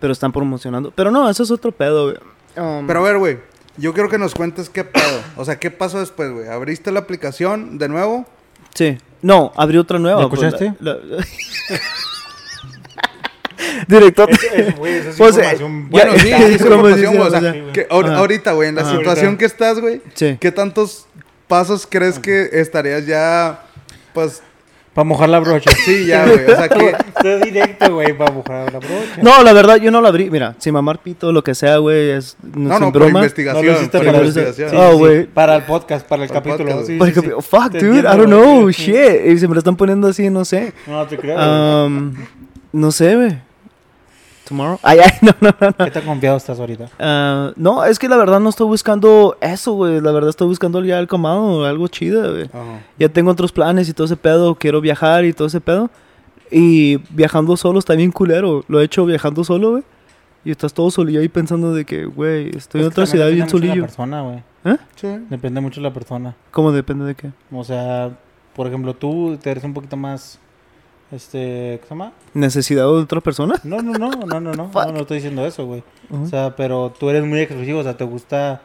A: Pero están promocionando. Pero no, eso es otro pedo, güey. Um,
B: Pero a ver, güey. Yo quiero que nos cuentes qué pedo. O sea, ¿qué pasó después, güey? ¿Abriste la aplicación de nuevo?
A: Sí. No, abrí otra nueva.
C: ¿La
A: pues,
C: escuchaste?
A: la- la- Director. Pues, eh,
B: Bueno,
A: Ya,
B: sí, es información, güey. O sea,
A: o sea,
B: que ahor-
A: ajá.
B: ahorita, güey, en la
A: Ajá.
B: situación
C: Ahorita.
B: que estás, güey,
A: Sí.
B: ¿qué tantos pasos crees que estarías ya, pues,
C: Para mojar la brocha.
B: sí, ya, güey? O sea, que...
C: Estoy directo, güey, para mojar la brocha.
A: No, la verdad, yo no la abrí. Mira, sin mamar pito, lo que sea, güey, es no,
B: No,
A: sin
B: no, por investigación.
C: No lo hiciste
B: por
A: para-
B: investigación.
A: Sí, Oh, güey.
C: Para el podcast, para el
B: Para el
C: capítulo.
B: podcast.
C: sí, sí, sí.
A: fuck, dude, I don't know, shit. Y se me lo están poniendo así, no sé.
C: No, te creo.
A: Um, no sé, güey. Tomorrow. Ay, ay, no, no, no.
C: ¿Qué tan confiado estás ahorita?
A: Ah, no, es que la verdad no estoy buscando eso, güey. La verdad estoy buscando ya el comado, algo chido, güey.
B: Ajá.
A: Ya tengo otros planes y todo ese pedo. Quiero viajar y todo ese pedo. Y viajando solo está bien culero. Lo he hecho viajando solo, güey. Y estás todo solillo ahí pensando de que, güey, estoy en
C: Es que
A: otra ciudad bien
C: depende mucho de
A: solillo.
C: la persona, güey.
A: ¿Eh?
B: Sí.
C: Depende mucho de la persona.
A: ¿Cómo depende de qué?
C: O sea, por ejemplo, tú te eres un poquito más. Este. ¿Qué se llama?
A: ¿Necesidad de otra persona?
C: No, no, no, no, no, no. No, no estoy diciendo eso, güey. O sea, pero tú eres muy exclusivo. O sea, te gusta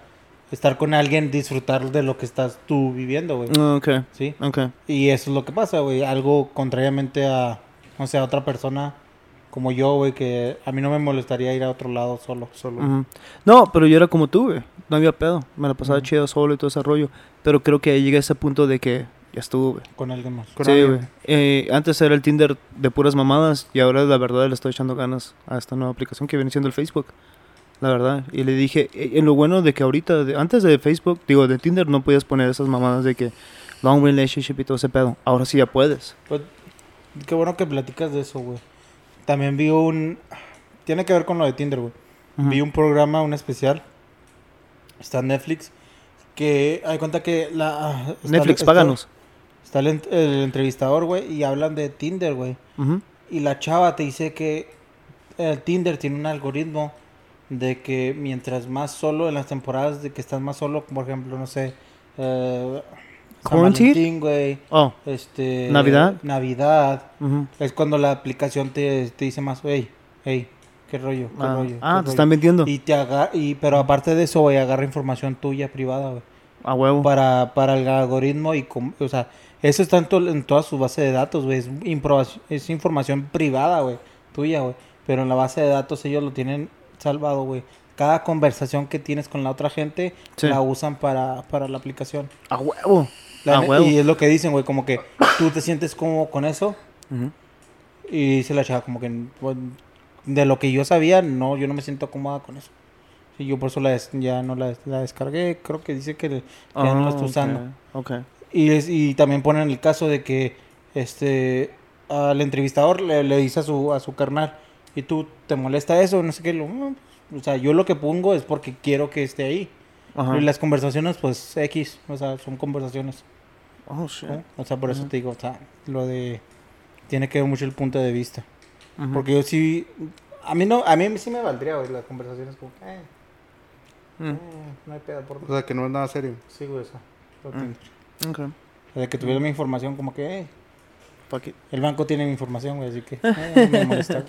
C: estar con alguien, disfrutar de lo que estás tú viviendo, güey.
A: Ah, Ok,
C: ¿Sí?
A: ok.
C: Y eso es lo que pasa, güey. Algo contrariamente a, o sea, a otra persona como yo, güey, que a mí no me molestaría ir a otro lado solo.
B: Solo.
A: No, pero yo era como tú, güey. No había pedo. Me la pasaba
C: Ujú.
A: chido solo y todo ese rollo. Pero creo que llegué a ese punto de que ya estuvo, güey.
C: Con alguien más.
B: Con
A: Sí,
B: alguien.
A: güey. Eh, antes era el Tinder de puras mamadas y ahora la verdad le estoy echando ganas a esta nueva aplicación que viene siendo el Facebook. La verdad. Y le dije, eh, en lo bueno de que ahorita, de- antes de Facebook, digo, de Tinder no podías poner esas mamadas de que long relationship y todo ese pedo. Ahora sí ya puedes.
C: Pues, qué bueno que platicas de eso, güey. También vi un... Tiene que ver con lo de Tinder, güey. Vi un programa, un especial. Está en Netflix. Que hay cuenta que la... ah, está-
A: Netflix,
C: está-
A: páganos.
C: Está el, ent- el entrevistador, güey, y hablan de Tinder, güey. Y la chava te dice que el Tinder tiene un algoritmo de que mientras más solo en las temporadas de que estás más solo, por ejemplo, no sé, eh,
A: Quarantine?
C: Güey,
A: Oh.
C: este,
A: Navidad.
C: Navidad, es cuando la aplicación te, te dice más, hey, hey, qué rollo, qué
A: Ah,
C: rollo. qué
A: ah, te
C: rollo".
A: están vendiendo.
C: Y te agarra, y, pero aparte de eso, güey, agarra información tuya privada, güey,
A: A huevo.
C: para, para el algoritmo y, o sea, eso está en, to- en toda su base de datos, güey, es, es información privada, güey, tuya, güey, pero en la base de datos ellos lo tienen salvado, güey. Cada conversación que tienes con la otra gente
A: Sí.
C: la usan para, para la aplicación.
A: A huevo.
C: La
A: A huevo.
C: y es lo que dicen, güey, como que tú te sientes como con eso y dice la chava como que de lo que yo sabía, no, yo no me siento cómoda con eso. Y yo por eso la des- ya no la, la descargué, creo que dice que, que ya no la
A: Ah,
C: está usando.
A: ok.
C: Y, es- y también ponen el caso de que este al entrevistador le, le dice a su, a su carnal, ¿y tú te molesta eso? No sé qué. Lo, "No, pues, o sea, yo lo que pongo es porque quiero que esté ahí.
A: Ajá.
C: Y las conversaciones, pues X, o sea, son conversaciones.
A: Oh, shit.
C: ¿no? O sea, por eso te digo, o sea, lo de... Tiene que ver mucho el punto de vista. Porque yo sí... A mí no, a mí sí me valdría, güey, las conversaciones como, eh,
A: Mm.
C: eh, no hay pedo por
B: O sea, que no es nada serio.
C: Sí, güey, eso. lo
A: Mm. Ok.
C: O sea, que tuviera mi información como que, eh, el banco tiene mi información, güey, así que eh, no me molesta.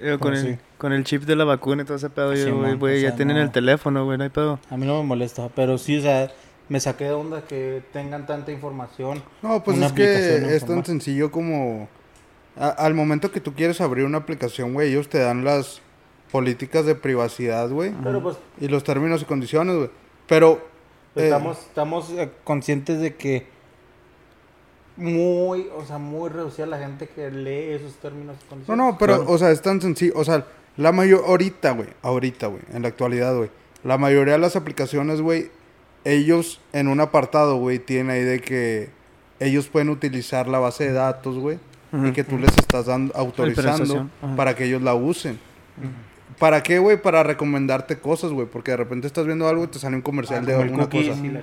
A: Yo con, el,
C: sí.
A: con el chip de la vacuna y todo ese pedo,
C: Sí,
A: güey,
C: man,
A: güey,
C: o
A: ya
C: sea,
A: tienen
C: no.
A: el teléfono, güey, no hay pedo.
C: A mí no me molesta, pero sí, o sea, me saqué de onda que tengan tanta información.
B: No, pues es que es tan sencillo como... a- al momento que tú quieres abrir una aplicación, güey, ellos te dan las políticas de privacidad, güey.
C: Pero pues,
B: Y los términos y condiciones, güey. Pero Eh.
C: Estamos, estamos eh, conscientes de que muy, o sea, muy reducida la gente que lee esos términos y
B: No,
C: condiciones.
B: no, pero,
A: Claro.
B: o sea, es tan sencillo. O sea, la mayor. Ahorita, güey. Ahorita, güey. En la actualidad, güey. La mayoría de las aplicaciones, güey. Ellos en un apartado, güey, tienen ahí de que ellos pueden utilizar la base de datos, güey. Y que tú les estás dando, autorizando para que ellos la usen. ¿Para qué, güey? Para recomendarte cosas, güey. Porque de repente estás viendo algo y te sale un comercial
C: Ah,
B: de alguna
C: cookies
B: cosa.
C: la.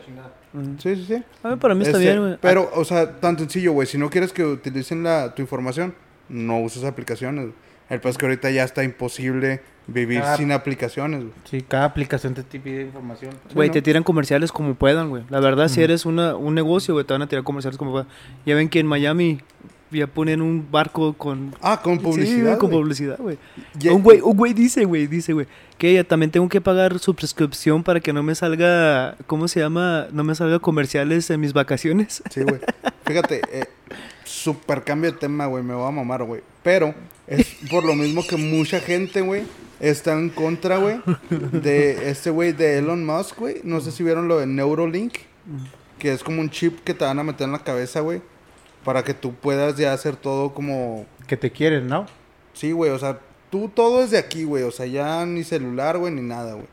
B: Sí, sí, sí.
A: A ver, para mí está
B: Este,
A: bien, güey.
B: Pero, o sea, tan sencillo, güey. Si no quieres que utilicen la, tu información, no uses aplicaciones. El peor es que ahorita ya está imposible vivir sin aplicaciones, güey.
C: Sí, cada aplicación te pide información.
A: Güey,
B: ¿no?
A: te tiran comerciales como puedan, güey. La verdad, si eres una, un negocio, güey, te van a tirar comerciales como puedan. Ya ven que en Miami ya ponen un barco con...
B: Ah, con
A: Sí,
B: publicidad.
A: güey, con publicidad, güey.
B: Ya-
A: Un güey, un güey dice, güey, dice, güey, que ya también tengo que pagar su prescripción para que no me salga, ¿cómo se llama? No me salga comerciales en mis vacaciones.
B: Sí, güey. Fíjate, eh, super cambio de tema, güey. Me va a mamar, güey. Pero es por lo mismo que mucha gente, güey, está en contra, güey, de este güey de Elon Musk, güey. No sé si vieron lo de Neurolink, que es como un chip que te van a meter en la cabeza, güey, para que tú puedas ya hacer todo como
C: Que te quieren, ¿no?
B: Sí, güey, o sea, tú todo es de aquí, güey, o sea, ya ni celular, güey, ni nada, güey.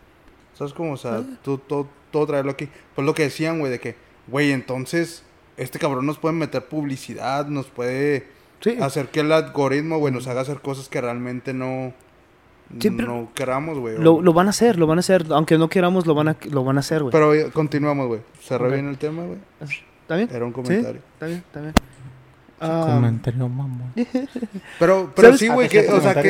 B: ¿Sabes cómo? O sea, tú todo, todo traerlo aquí. Pues lo que decían, güey, de que, güey, entonces, este cabrón nos puede meter publicidad, nos puede
A: Sí.
B: hacer que el algoritmo, güey, nos haga hacer cosas que realmente no,
A: Sí,
B: no queramos, güey.
A: Lo, lo van a hacer, lo van a hacer. Aunque no queramos, lo van a, lo van a hacer, güey.
B: Pero continuamos, güey. Cerré
A: Ok.
B: bien el tema, güey.
A: ¿Está bien?
B: Era un
A: Sí,
B: comentario.
A: está bien, está bien. Ah,
C: Comentario, mamón.
B: Pero, pero
A: ¿Sabes?
B: sí,
C: Ah,
B: güey, que, o sea,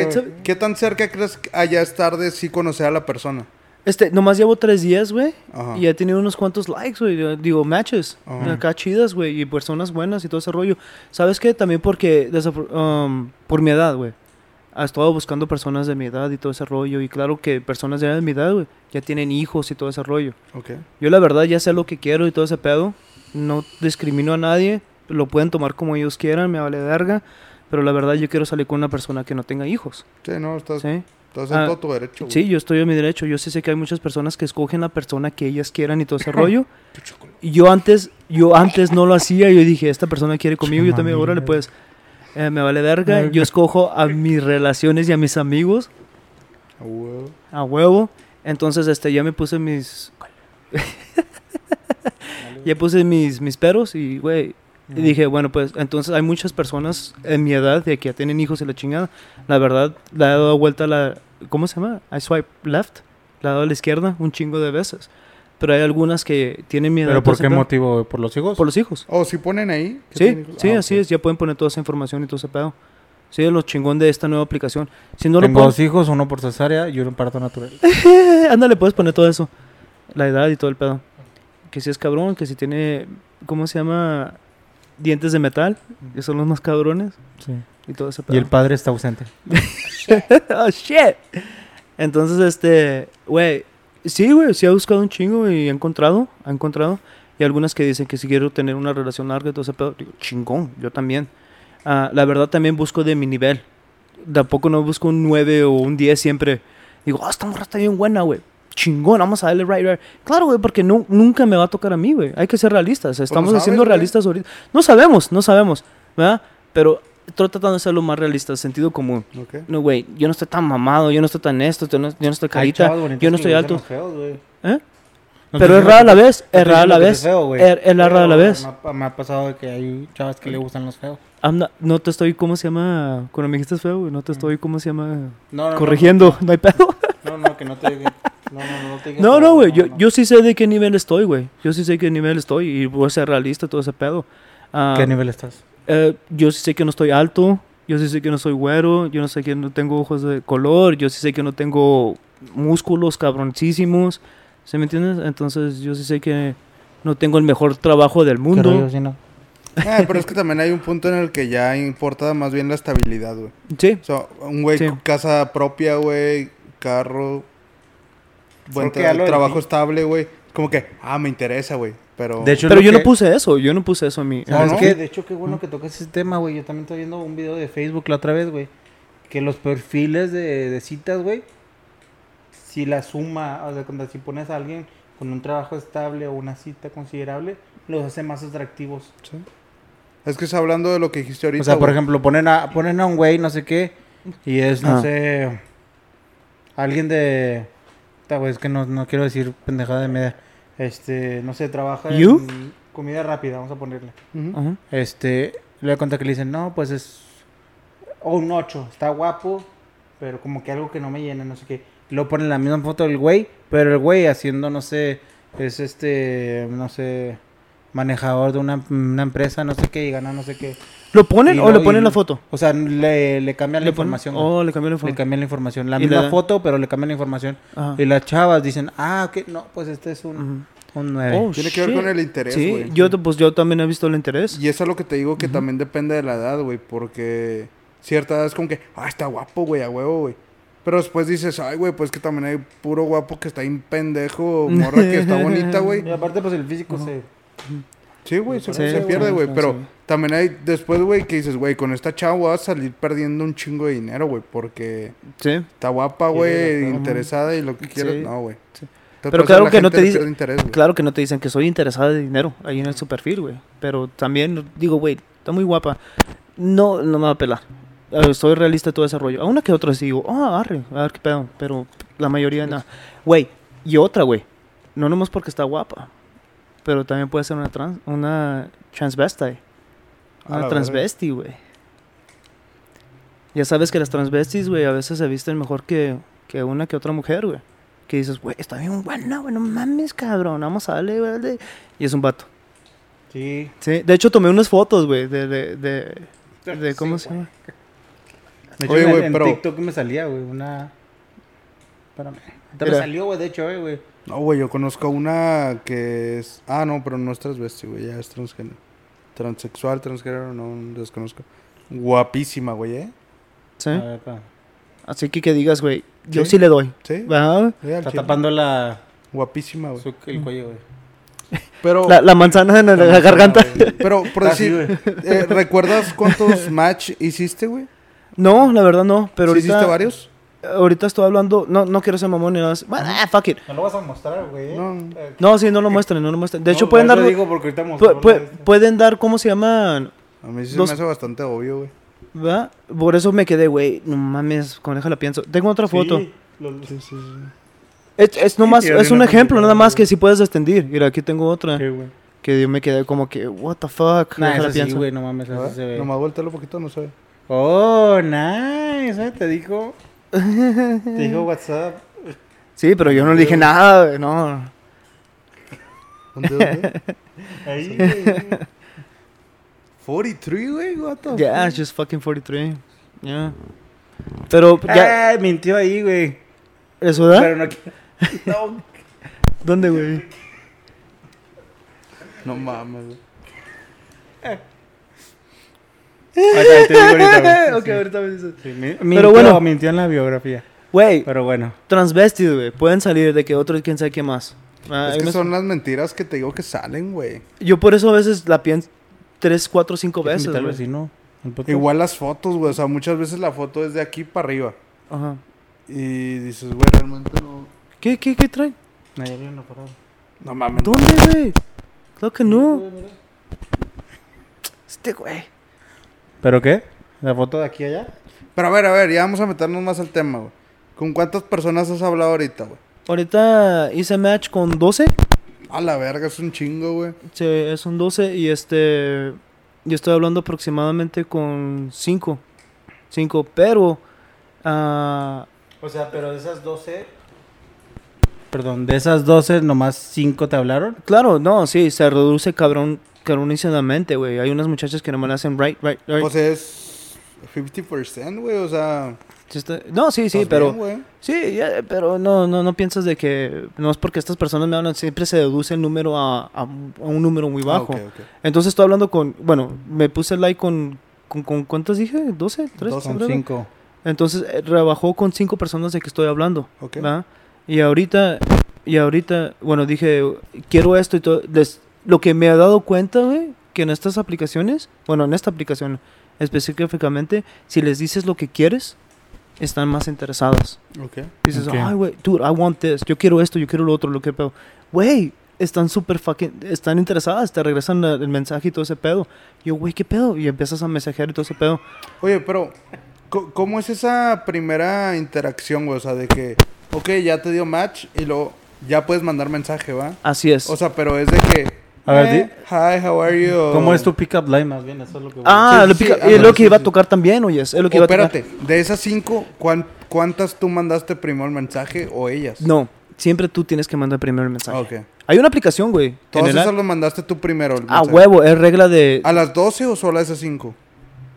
B: ¿qué tan cerca crees que allá estar de sí conocer a la persona?
A: Este, nomás llevo tres días, güey.
B: Ajá.
A: Y he tenido unos cuantos likes, güey. Digo, matches.
B: Ajá.
A: Acá chidas, güey. Y personas buenas y todo ese rollo. ¿Sabes qué? También porque, um, por mi edad, güey. He estado buscando personas de mi edad y todo ese rollo. Y claro que personas ya de mi edad, güey, ya tienen hijos y todo ese rollo.
B: Ok.
A: Yo la verdad ya sé lo que quiero y todo ese pedo. No discrimino a nadie. Lo pueden tomar como ellos quieran, me vale verga. Pero la verdad yo quiero salir con una persona que no tenga hijos.
B: Sí, no, estás,
A: ¿Sí?
B: estás en
A: Ah,
B: todo tu derecho, güey.
A: Sí, yo estoy en mi derecho. Yo sí sé que hay muchas personas que escogen la persona que ellas quieran y todo ese rollo. Y yo antes, yo antes no lo hacía. Yo dije, esta persona quiere conmigo. Yo también, órale, pues, eh, me vale verga. Yo escojo a mis relaciones y a mis amigos
B: A huevo.
A: a huevo. Entonces, este, ya me puse mis... ya puse mis, mis peros y, güey, y dije, bueno, pues, entonces hay muchas personas en mi edad de que ya tienen hijos y la chingada. La verdad, le he dado vuelta a la... ¿Cómo se llama? I swipe left. Le he dado a la izquierda un chingo de veces. Pero hay algunas que tienen mi edad.
C: ¿Pero por qué
A: pedo.
C: motivo? ¿Por los hijos?
A: Por los hijos.
B: Oh, si ponen ahí.
A: Sí, sí,
B: Ah,
A: así
B: ok.
A: es. Ya pueden poner toda esa información y todo ese pedo. Sí, es lo chingón de esta nueva aplicación. Si no lo
C: Tengo
A: pones...
C: dos hijos, uno por cesárea y uno en parto natural.
A: Ándale, puedes poner todo eso. La edad y todo el pedo. Que si es cabrón, que si tiene, ¿cómo se llama? Dientes de metal, que son los más cabrones.
C: Sí.
A: Y todo ese pedo.
C: Y el padre está ausente.
A: oh, shit. Entonces, este, güey, sí, güey, sí ha buscado un chingo y ha encontrado, ha encontrado. Y algunas que dicen que si quiero tener una relación larga y todo ese pedo. Digo, chingón, yo también. Ah, la verdad también busco de mi nivel. Tampoco no busco un 9 o un 10 siempre. Digo, ah, esta morra está bien buena, güey. Chingón, vamos a darle right, right. Claro, güey, porque nu- nunca me va a tocar a mí, güey. Hay que ser realistas. Estamos
B: sabes,
A: siendo realistas ahorita. No sabemos, no sabemos, ¿verdad? Pero estoy tratando de ser lo más realista, sentido común.
B: Ok.
A: No, güey, yo no estoy tan mamado, yo no estoy tan esto, yo no, yo no estoy carita, yo no estoy alto. ¿Eh? Pero es rara a la vez, es rara a la vez. Es- es rara a la vez.
C: Me ha, pasado de que hay chavas que le gustan los feos.
A: I'm not- no te estoy, ¿cómo se llama? Cuando me dijiste feo, güey, no te estoy, ¿cómo se llama?
C: No, no, no,
A: Corrigiendo, no hay pedo.
C: No, no, que no te diga. No, no, no te
A: No, no, güey, yo, yo sí sé de qué nivel estoy, güey. Yo sí sé qué nivel estoy y voy a ser realista, todo ese pedo. Ah,
C: ¿Qué nivel estás?
A: eh, yo sí sé que no estoy alto, yo sí sé que no soy güero, yo no sé que no tengo ojos de color, yo sí sé que no tengo músculos cabroncísimos, ¿se me entiendes? Entonces yo sí sé que no tengo el mejor trabajo del
C: ¿Qué
A: mundo.
C: rollo, sí, no?
B: Ah, pero es que también hay un punto en el que ya importa más bien la estabilidad, güey.
A: Sí,
B: O sea, un güey
A: Sí.
B: con casa propia, güey, carro, buen tra- trabajo estable, güey. Como que, ah, me interesa, güey. Pero.
C: De hecho, es
A: pero yo no puse eso, yo no puse eso en mi...
B: No,
C: es
B: no.
C: que, de hecho, qué bueno que tocas ese tema, güey. Yo también estoy viendo un video de Facebook la otra vez, güey. Que los perfiles de, de citas, güey, si la suma, o sea, cuando si pones a alguien con un trabajo estable o una cita considerable, los hace más atractivos.
B: Es que está hablando de lo que dijiste ahorita.
C: O sea, por ejemplo, ponen a, ponen a un güey, no sé qué, y es, no
A: Ah.
C: sé, alguien de... güey, es que no, no quiero decir pendejada de media. Este, no sé, trabaja
A: ¿You?
C: en comida rápida, vamos a ponerle.
B: Ujú.
A: Ajá.
C: Este, le doy cuenta que le dicen, no, pues es... O un 8, está guapo, pero como que algo que no me llena, no sé qué. Luego ponen la misma foto del güey, pero el güey haciendo, no sé, es este, no sé, manejador de una, una empresa, no sé qué, y gana no sé qué.
A: ¿Lo ponen
C: Y
A: o le
C: luego-
A: ponen
C: y-
A: la foto?
C: O sea, le, le cambian la
A: ¿Le
C: información.
A: Oh, le cambió la
C: Le
A: información.
C: cambian la información. La misma
A: le-
C: foto, pero le cambian la información.
A: Ajá.
C: Y las chavas dicen, ah, ok, no, pues este es un,
A: Ujú.
C: un 9.
A: Oh,
B: Tiene que ver con el interés,
A: Sí,
B: güey.
A: yo, pues yo también he visto el interés.
B: Y eso es lo que te digo que también depende de la edad, güey. Porque cierta edad es como que, ah, está guapo, güey, a huevo, güey. Pero después dices, ay, güey, pues que también hay puro guapo que está bien pendejo, o morra que está bonita, güey.
C: Y aparte, pues el físico se...
B: Sí, güey, se,
A: Sí,
B: se pierde,
A: sí,
B: güey.
A: sí,
B: Pero
A: sí.
B: También hay después, güey, que dices, güey, con esta chava voy a salir perdiendo un chingo de dinero, güey. Porque
A: Sí.
B: está guapa, güey, interesada y lo que quieras.
A: Sí.
B: No, güey.
A: Pero claro
B: la
A: que no te
B: le
A: dice-
B: pierde interés, güey.
A: Claro que no te dicen que soy interesada de dinero ahí en el su perfil, güey. Pero también digo, güey, está muy guapa. No, no me va a pelar. Soy realista de todo ese rollo. A una que otra sí digo, ah, arre, a ver qué pedo. Pero la mayoría no. Güey, y otra, güey. No nomás porque está guapa. Pero también puede ser una trans, una transvestite. Una transvesti, güey. Ya sabes que las transvestis, güey, a veces se visten mejor que, que una que otra mujer, güey. Que dices, güey, está bien buena, güey, no mames, cabrón, vamos a darle, güey. dale". Y es un vato.
C: Sí.
A: Sí, de hecho tomé unas fotos, güey, de, de, de, de ¿cómo
C: Sí,
A: se llama?
C: De hecho,
B: Oye,
C: en,
B: güey,
C: en
B: pero-
C: TikTok me salía, güey, una... Espérame. Te me salió, güey, de hecho, eh, güey.
B: No, güey, yo conozco una que es... Ah, no, pero no es transvesti, güey, ya es transgénero. Transexual, transgénero, no desconozco. Guapísima, güey, ¿eh?
A: Sí.
C: A ver, espérame.
A: Así que que digas, güey, yo
B: Sí.
A: sí le doy.
B: Sí,
A: ¿Va?
C: Está
B: chile.
C: tapando la...
B: Guapísima, güey.
C: su- el cuello, güey.
B: Pero,
A: La, la manzana en la, la garganta.
B: pero por
C: Ah, sí,
B: decir, eh, ¿recuerdas cuántos match hiciste, güey?
A: No, la verdad no, pero
B: ¿Sí
A: ahorita...
B: hiciste varios?
A: Ahorita estoy hablando, no, no quiero ser mamón ni nada. más. Bueno, ah, fuck it.
C: No lo vas a mostrar, güey.
B: No.
C: Eh,
A: No, sí, no lo muestren, no lo muestren. De
C: no,
A: hecho, pueden dar...
C: eso digo porque ahorita
A: pu- pu-
C: la-
A: pueden dar, ¿cómo se llaman?
B: A mí sí
A: Dos-
B: se me hace bastante obvio, güey.
A: ¿Va? Por eso me quedé, güey, no mames, con déjala pienso. Tengo otra foto.
C: Sí, lo-
B: Sí, sí.
A: Es, es nomás,
C: Sí,
A: es un ejemplo, nada más que si puedes extender. Mira, aquí tengo otra.
C: ¿Qué, güey?
A: Que yo me quedé como que, what the fuck.
C: Nah, sí,
A: pienso.
C: güey, no mames,
B: ¿Ah? Nomás voltealo un poquito, no ve.
C: Oh, nice, ¿eh? Te dijo... Te dijo WhatsApp.
A: Sí, pero yo no le dije nada, güey, no.
B: ¿Dónde, dónde?
C: Ahí, güey.
B: 43, güey, what the
A: Yeah,
B: fuck?
A: it's just fucking 43. Yeah. Pero, ya,
C: Ay, mintió ahí, güey.
A: ¿eso da?
C: Pero no No.
A: ¿Dónde, güey?
B: No mames, güey.
C: Ahí te digo ahorita, güey.
A: ok,
C: Sí.
A: ahorita me dices.
C: Sí, mi-
A: Pero bueno.
C: mintió en la biografía.
A: Güey,
C: Pero bueno.
A: transvestis, güey. Pueden salir de que otro, quién sabe qué más. Ah,
B: Es que son las mentiras que te digo que salen, güey.
A: Yo por eso a veces la pienso tres, cuatro, cinco
C: ¿Quieres
A: veces,
C: invitar al
A: güey.
C: vecino?
B: Igual las fotos, güey. O sea, muchas veces la foto es de aquí para arriba.
A: Ajá.
B: Y dices, güey, realmente no.
A: ¿Qué, qué, qué traen?
C: Parado.
B: No mames. no.
A: ¿Dónde, güey? Claro que no. Este, güey.
C: ¿Pero qué? ¿La foto de aquí allá?
B: Pero a ver, a ver, ya vamos a meternos más al tema, güey. ¿Con cuántas personas has hablado ahorita, güey?
A: Ahorita hice match con 12.
B: A la verga, es un chingo, güey.
A: Sí, es un 12 y este... Yo estoy hablando aproximadamente con 5. 5, pero... ah,
C: O sea, pero de esas 12... Perdón, de esas 12, nomás 5 te hablaron.
A: claro, no, sí, se reduce cabrón, cabronísimamente, güey. Hay unas muchachas que nomás hacen right, right, right.
B: O sea, es 50%, güey. O sea,
A: No, sí, sí, pero...
B: bien.
A: Sí, ya, pero no, no, no piensas de que... No es porque estas personas me hablan, siempre se deduce el número a, a- a un número muy bajo.
B: Ah, ok, ok.
A: Entonces estoy hablando con... Bueno, me puse like con... ¿Con, con cuántas dije? ¿12? ¿3?
B: Doce.
C: Son 5.
A: Entonces eh, rebajó con cinco personas de que estoy hablando.
B: Ok.
A: ¿va? Y ahorita, y ahorita, bueno, dije, quiero esto y todo. les- lo que me he dado cuenta, güey, que en estas aplicaciones, bueno, en esta aplicación específicamente, si les dices lo que quieres, están más interesadas.
B: Ok.
A: Dices, ay, güey, dude, I want this. Yo quiero esto, yo quiero lo otro, lo que pedo. Güey, están súper fucking, están interesadas, te regresan el mensaje y todo ese pedo. Yo, güey, ¿qué pedo? Y empiezas a mensajear y todo ese pedo.
B: Oye, pero, ¿cómo es esa primera interacción, güey? O sea, de que, ok, ya te dio match y luego ya puedes mandar mensaje, ¿va?
A: Así es.
B: O sea, pero es de que,
C: A ver,
B: eh, hi, how are you?
C: ¿Cómo es tu pick-up line más bien? Eso es lo que voy
A: ah,
B: sí,
A: lo
B: sí,
A: es lo que
B: sí,
A: iba a
B: sí.
A: tocar también, oye, es lo que iba a tocar.
B: espérate, de esas cinco, ¿cuán- ¿cuántas tú mandaste primero el mensaje o ellas?
A: No, siempre tú tienes que mandar primero el mensaje.
B: Ah, ok.
A: Hay una aplicación, güey.
B: Todas esas las mandaste tú primero. el
A: A
B: mensaje.
A: huevo, es regla de...
B: ¿A las 12 o solo a esas cinco?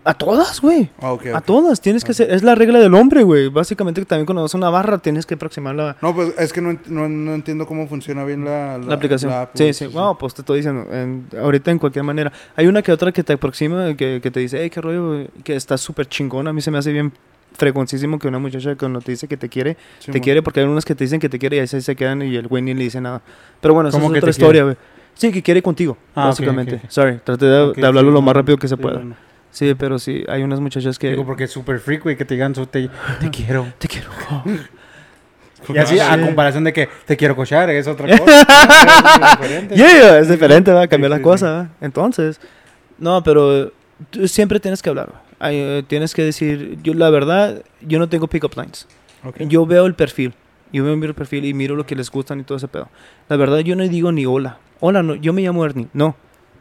A: A todas, güey.
B: Ah, ok.
A: A todas, tienes que ser, es la regla del hombre, güey. Básicamente también cuando vas a una barra tienes que aproximarla
B: No, pues es que no, ent- no, no entiendo cómo funciona bien la,
A: la, aplicación.
B: la app,
A: sí, sí, Bueno, pues te estoy diciendo, en- ahorita en cualquier manera. Hay una que otra que te aproxima, que, que te dice, hey, qué rollo, güey", que está súper chingona. A mí se me hace bien fregoncísimo que una muchacha cuando te dice que te quiere,
B: Sí,
A: te quiere, porque hay unas que te dicen que te quiere y ahí se quedan y el güey ni le dice nada. Pero bueno, esa es
C: ¿Cómo que
A: otra historia, güey. Sí, que quiere contigo,
C: Ah, ok,
A: básicamente. Sorry, traté de, hablarlo
C: sí,
A: lo más rápido que se
C: sí,
A: pueda.
C: no, no.
A: Sí, pero sí, hay unas muchachas que...
C: Digo, porque es súper freak, güey, que te digan, te, te quiero.
A: Te quiero.
C: Y así,
B: Ah,
C: a
B: sí.
C: comparación de que te quiero cochar, es otra cosa. es diferente.
A: Yeah, es diferente, va a cambiar
B: Sí,
A: la
B: sí,
A: cosa. ¿va? Entonces, no, pero tú siempre tienes que hablar. ¿va? Ay, eh, tienes que decir, yo la verdad, yo no tengo pick-up lines.
B: Ok.
A: Yo veo el perfil. Yo veo el perfil y miro lo que les gustan y todo ese pedo. La verdad, yo no digo ni hola. Hola, no, yo me llamo Ernie. No.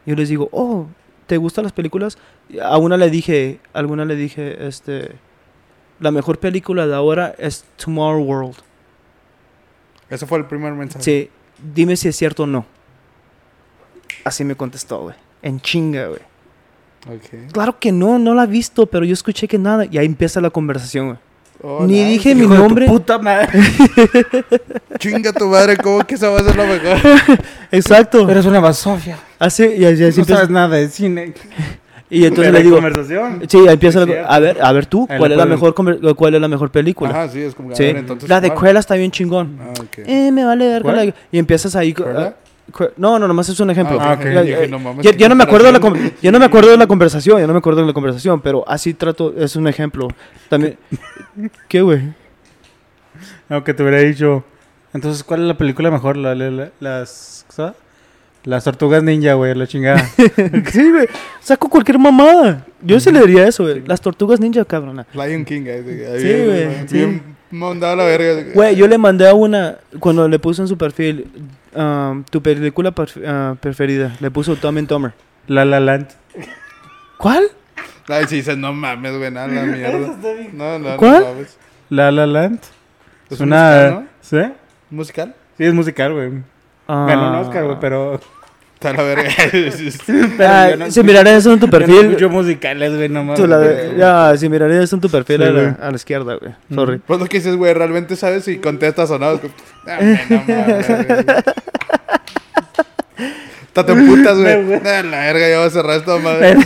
A: Yo les digo, oh, ¿te gustan las películas? A una le dije, a alguna le dije, este, la mejor película de ahora es Tomorrow World.
B: Ese fue el primer mensaje.
A: Sí, dime si es cierto o no. Así me contestó, güey. En chinga, güey. Claro que no, no la he visto, pero yo escuché que nada. Y ahí empieza la conversación, güey.
B: Oh,
A: Ni
B: nice.
A: dije mi nombre.
C: puta madre.
B: Chinga tu madre, ¿cómo que esa va a ser la mejor?
A: Exacto.
C: Eres una basofia.
A: Así, y así, así
C: no sabes nada de cine.
A: Y entonces le digo,
C: conversación.
A: sí, empieza la- a ver, a ver tú,
C: Ahí
A: ¿cuál es la mejor cuál es la mejor película?
B: Ajá, sí, es como
A: Sí.
B: ver, entonces,
A: la de. Cruella está bien chingón.
B: Ah, ok.
A: Eh, me vale ver
C: ¿Cuál?
A: y empiezas ahí
B: ¿Cruella?
A: ah, no, no, nomás es un ejemplo.
B: Ah,
C: ok.
A: Ya-
B: Dije,
A: eh,
B: no mames,
A: ya, no me acuerdo de la ya no me acuerdo de la conversación, ya no me acuerdo de la conversación, pero así trato, es un ejemplo. También ¿Qué, güey?
C: Aunque te hubiera dicho. Entonces, ¿cuál es la película mejor? La, la- la- las. ¿sabes? Las tortugas ninja, güey, la chingada.
A: sí, güey. Saco cualquier mamada. Yo sí le diría eso, güey. Las tortugas ninja, cabrona.
B: Lion King, ahí, ahí,
A: Sí,
B: bien-
A: güey, sí.
B: Bien mandado a la verga.
A: Güey, yo le mandé a una, cuando le puse en su perfil, um, tu película perf- ah, preferida, le puso Tom and Tomer.
C: La La Land.
A: ¿Cuál?
B: Ay, sí, dices, no mames, güey, nada, la mierda. No, no,
A: ¿Cuál?
B: no.
C: La La Land.
B: Es
C: Es
B: un
C: una.
B: musical, ¿no?
C: ¿Sí?
B: ¿Un musical?
C: Sí, es musical, güey.
A: Ah.
C: Ganó un Oscar, güey, pero.
B: Está la verga.
A: Ah,
C: yo no
A: si miraré eso en tu
C: Yo no
A: perfil,
C: musicales, güey, no mames.
A: tú la- ya, si miraré eso en tu perfil
C: Sí,
A: a, la,
C: güey.
A: a la izquierda, güey. Sorry.
B: Pues lo que dices, güey, realmente sabes si contestas o no. Es como, "Ah, güey, no mames, güey". Hasta te emputas, güey. Ah, la verga, ya voy a cerrar esta madre.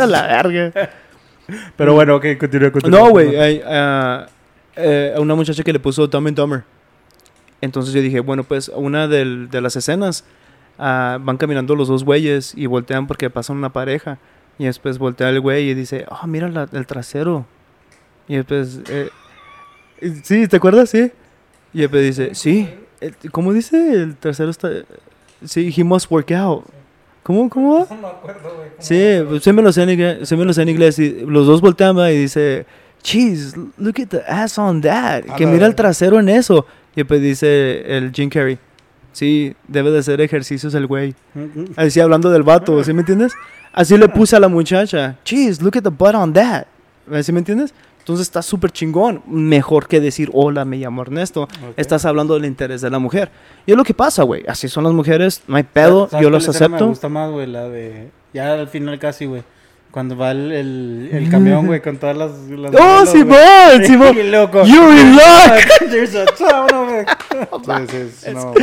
A: A la verga.
C: Pero bueno, ok, continúa, continúa.
A: No, güey, hay, ah, eh, a una muchacha que le puso Tom and Tomer. Entonces yo dije, bueno, pues una del- de las escenas ah, van caminando los dos güeyes y voltean porque pasan una pareja. Y después voltea el güey y dice, ah, mira la- el trasero. Y después, eh, sí, ¿te acuerdas? Sí. Y después dice, sí. ¿Cómo dice? El trasero está... Sí, he must work out. ¿Cómo, cómo va?
C: No me acuerdo, güey.
A: Sí, pues, sí me lo sé en inglés, sí me lo sé en inglés y los dos voltean y dice, "Jeez, look at the ass on that." Que mira el trasero en eso. Y pues dice el Jim Carrey, "Sí, debe de hacer ejercicios el güey." Así hablando del vato, ¿sí me entiendes? Así le puse a la muchacha, "Jeez, look at the butt on that." ¿Sí me entiendes? Entonces está súper chingón. Mejor que decir, hola, me llamo Ernesto. Estás hablando del interés de la mujer. Y es lo que pasa, güey. Así son las mujeres. No hay pedo.
C: ¿Sabes
A: Yo los
C: Me
A: acepto.
C: gusta más, güey, la de. Ya al final casi, güey. Cuando va el, el, el camión, güey, con todas las. las
A: ¡Oh, Simón! Simón. ¡You're in luck!
C: There's a town.
B: Sí, sí, sí, no,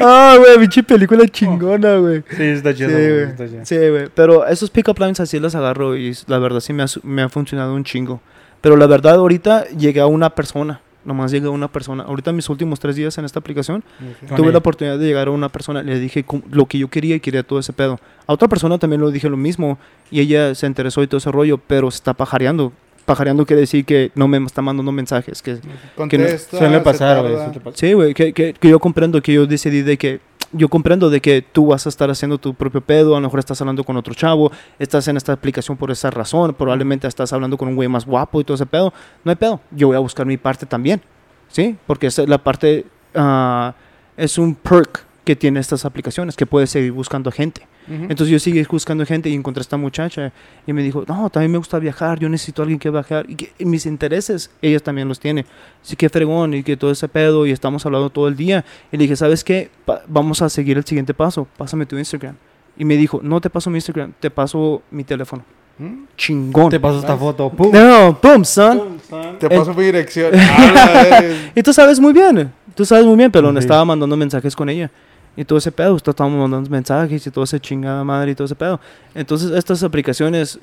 A: Ah, güey, pinche película chingona, güey.
C: Sí, está
A: Sí,
C: chido, güey.
A: güey. Sí, güey. Pero esos pick-up lines así los agarro y la verdad sí me ha, me ha funcionado un chingo. Pero la verdad ahorita llegué a una persona. Nomás llegué a una persona. Ahorita mis últimos tres días en esta aplicación
C: Con
A: tuve la oportunidad de llegar a una persona. Le dije lo que yo quería y quería todo ese pedo. A otra persona también le dije lo mismo y ella se interesó y todo ese rollo, pero se está pajareando. Pajareando quiere decir que no me está mandando mensajes. Que,
B: Contesta,
C: Suele pasar, güey.
A: sí, güey, que, que- que yo comprendo que yo decidí de que... Yo comprendo de que tú vas a estar haciendo tu propio pedo, a lo mejor estás hablando con otro chavo, estás en esta aplicación por esa razón, probablemente estás hablando con un güey más guapo y todo ese pedo. No hay pedo, yo voy a buscar mi parte también, ¿sí? Porque esa es la parte, ah, es un perk que tiene estas aplicaciones, que puedes seguir buscando gente.
B: Ujú.
A: Entonces yo seguí buscando gente y encontré a esta muchacha y me dijo, no, también me gusta viajar, yo necesito a alguien que viajar y, que, y mis intereses, ella también los tiene. Así que fregón y que todo ese pedo y estamos hablando todo el día. Y le dije, ¿sabes qué? Pa- vamos a seguir el siguiente paso, pásame tu Instagram. Y me dijo, no te paso mi Instagram, te paso mi teléfono.
B: ¿Mm?
A: Chingón.
C: Te paso esta foto. ¡Pum!
A: No, boom, son.
B: Te
A: Eh.
B: paso mi dirección. Ah.
A: Y tú sabes muy bien, tú sabes muy bien, pero le
C: Sí.
A: estaba mandando mensajes con ella. Y todo ese pedo, usted estábamos mandando mensajes y todo ese chingada madre y todo ese pedo. Entonces, estas aplicaciones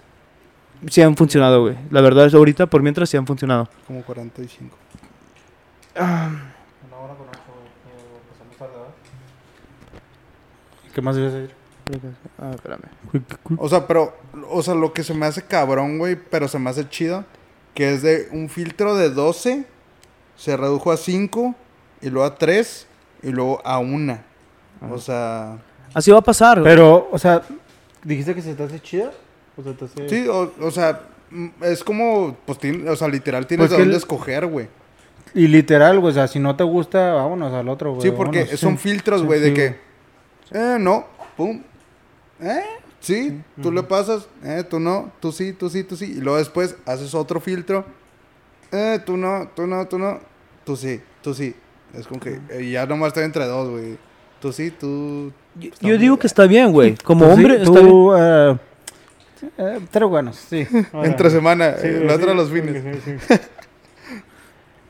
A: sí han funcionado, güey. La verdad es ahorita, por mientras, sí han funcionado.
B: Como 45.
C: ¿Qué más ibas a decir?
A: Ah, espérame.
B: O sea, pero, o sea, lo que se me hace cabrón, güey, pero se me hace chido, que es de un filtro de 12, se redujo a 5, y luego a 3, y luego a 1. O sea,
A: Así va a pasar.
C: Pero, o sea, ¿dijiste que se te hace chida? O sea, te hace...
B: sí, o, o sea, mm, es como, pues, o sea, literal tienes
C: Pues que
B: dónde
C: el-
B: escoger, güey.
C: Y literal, güey, o sea, si no te gusta, vámonos al otro, güey.
B: Sí, porque
C: vámonos,
B: son
C: sí.
B: filtros,
C: Sí,
B: güey, de
C: sí,
B: que, eh, no, pum, eh, sí, tú le pasas, eh, tú no, tú sí, tú sí, tú sí, y luego después haces otro filtro, eh, tú no, tú no, tú no, tú sí, tú sí. Es como que eh, ya nomás estoy entre dos, güey. Tú sí, tú.
A: Yo, yo digo que está bien, güey. Como
C: Tú sí,
A: hombre, está bien.
C: tú, pero bueno, sí.
B: Entre semana,
C: Sí,
B: eh, la otra los fines.
C: sí, sí.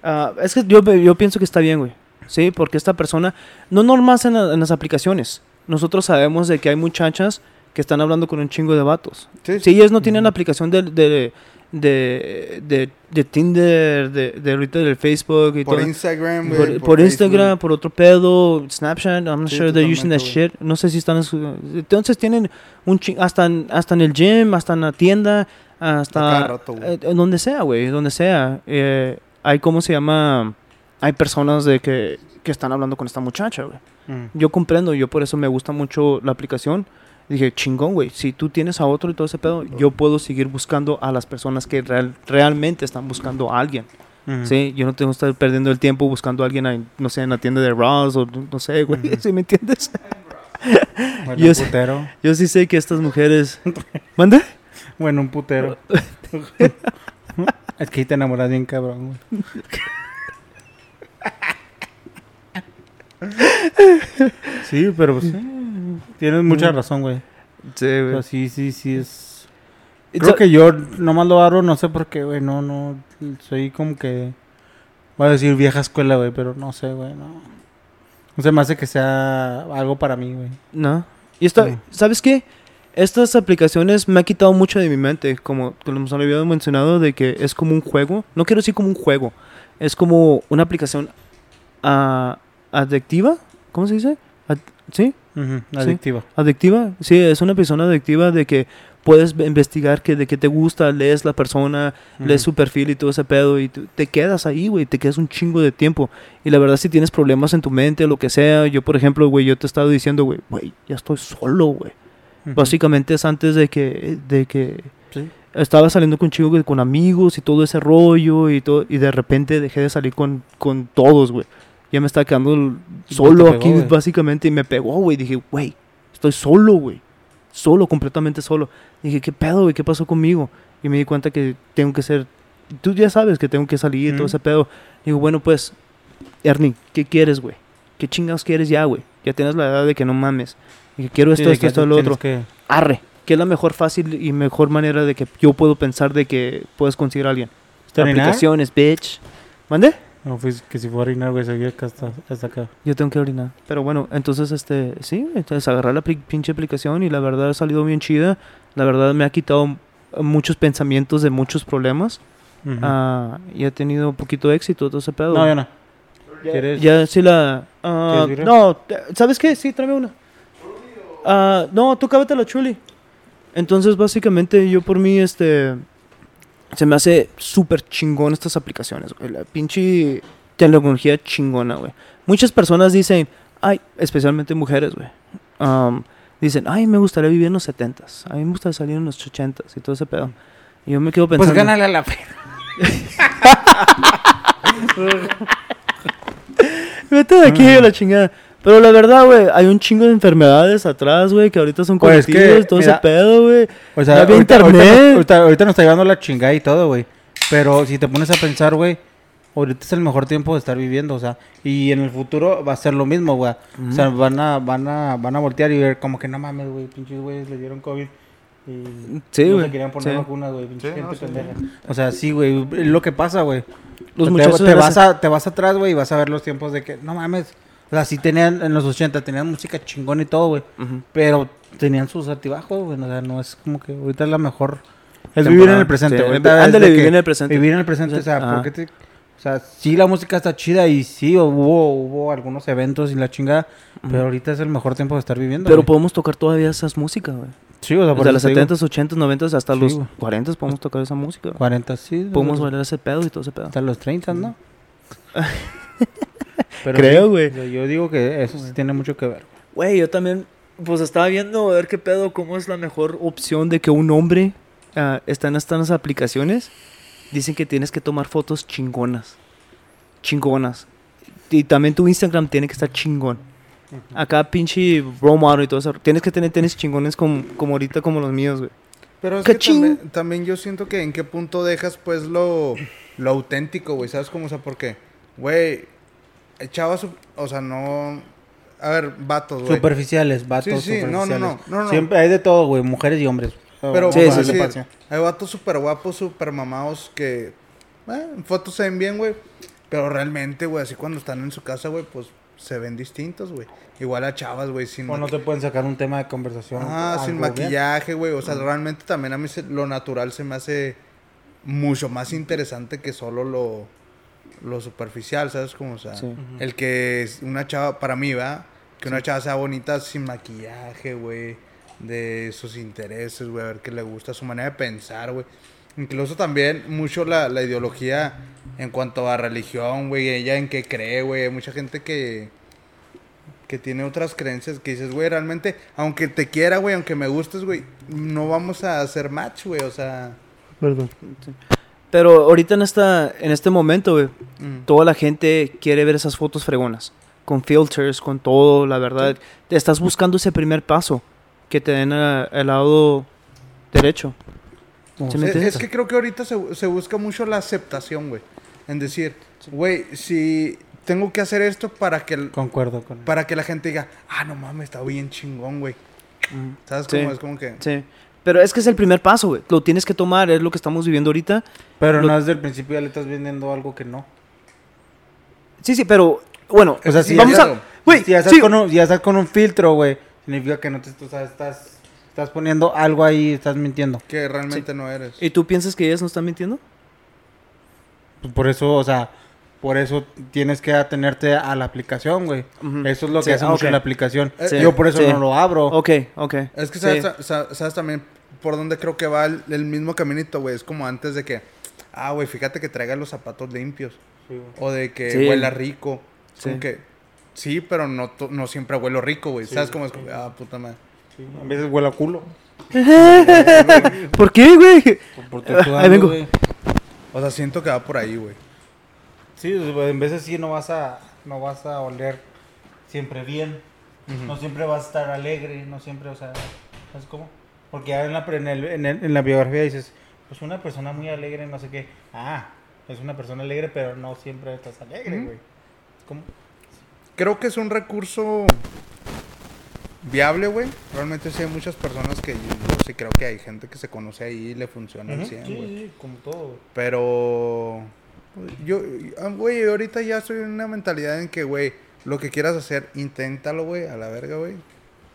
A: Ah, es que yo, yo pienso que está bien, güey. Sí, porque esta persona, no normal en, la- en las aplicaciones. Nosotros sabemos de que hay muchachas que están hablando con un chingo de vatos.
B: Sí,
A: Si ellas no tienen la aplicación de, de, de, de, de Tinder, de, de ahorita del Facebook y
B: Por
A: todo.
B: Instagram,
A: por, por Instagram, por otro pedo, Snapchat, I'm not
B: Sí,
A: sure they're using that shit. No sé si están en su- entonces tienen un ching- hasta en, hasta en el gym, hasta en la tienda, hasta
B: rato,
A: eh, donde sea, güey, donde sea. Eh, hay cómo se llama, hay personas de que, que están hablando con esta muchacha, güey.
C: Mm.
A: Yo comprendo, yo por eso me gusta mucho la aplicación. Dije, chingón, güey, si tú tienes a otro y todo ese pedo, yo puedo seguir buscando a las personas que real- realmente están buscando a alguien. Sí, yo no tengo que estar perdiendo el tiempo buscando a alguien, no sé, en la tienda de Ross o no sé, güey, ¿sí me entiendes?
C: Bueno,
A: Yo
C: un
A: sé-
C: putero.
A: Yo sí sé que estas mujeres... ¿Mande?
C: Bueno, un putero. es que ahí te enamoras bien, cabrón, güey. sí, pero pues, tienes mucha razón, güey.
A: Sí,
C: O
A: güey.
C: sea, sí, sí, sí es... Creo que yo nomás lo agarro, no sé por qué, güey, no, no, soy como que... Voy a decir vieja escuela, güey, pero no sé, güey, no. No se me hace que sea algo para mí, güey.
A: No. Y esto. ¿sabes qué? Estas aplicaciones me han quitado mucho de mi mente, como nos había mencionado, de que es como un juego. No quiero decir como un juego, es como una aplicación ah, adictiva. ¿Cómo se dice? Ad- ¿Sí?
C: Adictiva.
A: Adictiva. Sí, es una persona adictiva de que puedes ve- investigar que de qué te gusta, lees la persona, lees su perfil y todo ese pedo y te quedas ahí, güey, te quedas un chingo de tiempo. Y la verdad si tienes problemas en tu mente, lo que sea, yo por ejemplo, güey, yo te he estado diciendo, güey, güey, ya estoy solo, güey. Básicamente es antes de que, de que
C: Sí.
A: estaba saliendo con chingo con amigos y todo ese rollo y todo, y de repente dejé de salir con, con todos, güey. Ya me estaba quedando solo
C: pegó,
A: aquí, básicamente, y me pegó, güey. Dije, güey, estoy solo, güey. Solo, completamente solo. Dije, ¿qué pedo, güey? ¿Qué pasó conmigo? Y me di cuenta que tengo que ser. Tú ya sabes que tengo que salir y todo ese pedo. Digo, bueno, pues, Ernie, ¿qué quieres, güey? ¿Qué chingados quieres ya, güey? Ya tienes la edad de que no mames. Dije, quiero
C: Sí,
A: esto,
C: de
A: esto, esto, lo otro.
C: que-
A: Arre. Que es la mejor fácil y mejor manera de que yo puedo pensar de que puedes conseguir a alguien.
C: ¿Te orinar?
A: Aplicaciones, bitch. ¿Mande?
C: No, pues que si fue a orinar, güey, seguía acá hasta, hasta acá.
A: Yo tengo que orinar. Pero bueno, entonces, este, sí, entonces agarrar la pinche aplicación y la verdad ha salido bien chida. La verdad me ha quitado muchos pensamientos de muchos problemas. Ah, y he tenido un poquito de éxito, todo ese pedo.
C: no, ya no. ¿Quieres?
A: Ya sí la...
C: ¿Quieres birria?
A: no, ¿sabes qué? Sí, tráeme una. Ah, no, tú cábate la chuli. Entonces, básicamente, yo por mí, este... Se me hace súper chingón estas aplicaciones, güey. La pinche tecnología chingona, güey. Muchas personas dicen, ay, especialmente mujeres, güey. um, dicen, ay, me gustaría vivir en los 70s. A mí me gustaría salir en los 80s y todo ese pedo. Y yo me quedo pensando...
C: Pues gánale a la fe.
A: Vete de aquí, la chingada. Pero la verdad, güey, hay un chingo de enfermedades atrás, güey, que ahorita son
C: Pues es que,
A: todo
C: mira,
A: ese pedo, güey.
C: O sea,
A: había
C: ahorita, ahorita
A: internet.
C: nos- ahorita- ahorita nos está llevando la chingada y todo, güey. Pero si te pones a pensar, güey, ahorita es el mejor tiempo de estar viviendo, o sea, y en el futuro va a ser lo mismo, güey. O sea, van a, van a, van a voltear y ver como que no mames, güey, pinches güeyes le dieron COVID. Y
A: Sí,
C: no
A: güey,
C: se querían poner
A: sí.
C: vacunas, güey,
B: Sí,
C: gente
B: no, sí,
C: pendeja. O sea, sí, güey, es lo que pasa, güey.
A: Los
C: te,
A: muchachos
C: te vas a, te vas atrás, güey, y vas a ver los tiempos de que, no mames. O sea, sí tenían, en los 80 tenían música chingón y todo, güey.
A: Ujú.
C: Pero tenían sus altibajos, güey. O sea, no es como que ahorita es la mejor. Es
A: Temporada.
C: vivir en el presente.
A: Sí,
C: ahorita
A: ándale, vivir en el presente.
C: Vivir en el presente, o sea,
A: Ajá.
C: ¿por qué te- O sea, sí la música está chida y sí hubo, hubo algunos eventos y la chingada, pero ahorita es el mejor tiempo de estar viviendo.
A: Pero
C: güey.
A: podemos tocar todavía esas músicas, güey.
C: sí, o sea, por
A: Desde los
C: eso te digo,
A: 70s, 80s, 90s hasta
C: Sí,
A: los
C: güey.
A: 40s podemos tocar esa música. güey.
C: 40, sí.
A: Podemos bailar ese pedo y todo ese pedo.
C: Hasta los 30, ¿no? Pero
A: Creo, güey.
C: yo digo que eso sí tiene mucho que ver.
A: Güey, yo también, pues estaba viendo a ver qué pedo, cómo es la mejor opción de que un hombre ah, está en estas aplicaciones. Dicen que tienes que tomar fotos chingonas. Chingonas. Y también tu Instagram tiene que estar chingón. Acá pinche model y todo eso. Tienes que tener tenis chingones como, como ahorita como los míos, güey.
B: Pero es que también, también yo siento que en qué punto dejas pues lo, lo auténtico, güey. ¿Sabes cómo? O sea, porque, güey, chavas, o sea, no... A ver, vatos, güey.
C: Superficiales, vatos
B: Sí, sí, no, no,
C: superficiales.
B: no, no, no.
C: Siempre hay de todo, güey, mujeres y hombres.
B: Pero
A: Sí,
B: a
A: sí, sí.
B: hay vatos súper guapos, súper mamados que eh, en fotos se ven bien, güey. Pero realmente, güey, así cuando están en su casa, güey, pues se ven distintos, güey. Igual a chavas, güey, sin,
C: O no te pueden sacar un tema de conversación.
B: Ah, sin maquillaje, güey. O sea, realmente también a mí se- lo natural se me hace mucho más interesante que solo lo, lo superficial, ¿sabes? Como, o sea,
A: Sí.
B: el que es una chava, para mí, va, que una chava sea bonita sin maquillaje, güey, de sus intereses, güey, a ver qué le gusta, su manera de pensar, güey. Incluso también mucho la, la ideología en cuanto a religión, güey, ella en qué cree, güey. Hay mucha gente que, que tiene otras creencias que dices, güey, realmente, aunque te quiera, güey, aunque me gustes, güey, no vamos a hacer match, güey, o sea...
A: Perdón. Pero ahorita en, esta, en este momento, güey,
B: mm.
A: toda la gente quiere ver esas fotos fregonas. Con filters, con todo, la verdad. Te estás buscando ese primer paso que te den a- al lado derecho.
C: Como
A: ¿Sí me
B: Es, que creo que ahorita se, se busca mucho la aceptación, güey. En decir, güey, si tengo que hacer esto para que, el-
C: Concuerdo con
B: para que la gente diga, ah, no mames, está bien chingón, güey. ¿Sabes
A: Sí.
B: cómo? Es como que...
A: Sí. Pero es que es el primer paso, güey. Lo tienes que tomar, es lo que estamos viviendo ahorita.
C: Pero
A: Lo-
C: no desde el principio ya le estás vendiendo algo que no.
A: Sí, sí, pero bueno,
C: O sea, si
A: vamos
C: ya,
A: a... Güey,
C: si ya estás,
A: sí.
C: con un, ya estás con un filtro, güey, significa que no te o sea, estás, estás poniendo algo ahí, estás mintiendo.
B: Que realmente no eres.
A: ¿Y tú piensas que ellas no están mintiendo?
C: Pues por eso, o sea, por eso tienes que atenerte a la aplicación, güey. Eso es lo que hace mucho
A: ok.
C: la aplicación.
B: Sí,
C: Yo por eso
A: sí.
C: no lo abro.
A: Ok, ok.
B: Es que sabes, sa- sabes también por dónde creo que va el, el mismo caminito, güey. Es como antes de que, ah, güey, fíjate que traiga los zapatos limpios.
C: Sí, güey.
B: O de que
A: Sí.
B: huela rico. Como que, sí, pero no, to- no siempre huelo rico, güey.
C: Sí,
B: ¿Sabes cómo es? Ah, puta madre.
C: Sí, A veces huele a culo.
A: ¿Por qué, güey?
C: Por, por sudando, güey.
B: O sea, siento que va por ahí, güey.
C: Sí, pues, en veces sí no vas a, no vas a oler siempre bien. No siempre vas a estar alegre, no siempre, o sea, ¿sabes cómo? Porque ya en la, en, el- en el- en la biografía dices, pues una persona muy alegre, no sé qué. Ah, es una persona alegre, pero no siempre estás alegre, güey. ¿Cómo?
B: Creo que es un recurso viable, güey. Realmente sí hay muchas personas que yo, sí creo que hay gente que se conoce ahí y le funciona al
C: Ujú,
B: 100,
C: sí,
B: güey.
C: sí, como todo, güey.
B: Pero yo, ah, güey, ahorita ya estoy en una mentalidad en que, güey, lo que quieras hacer, inténtalo, güey, a la verga, güey.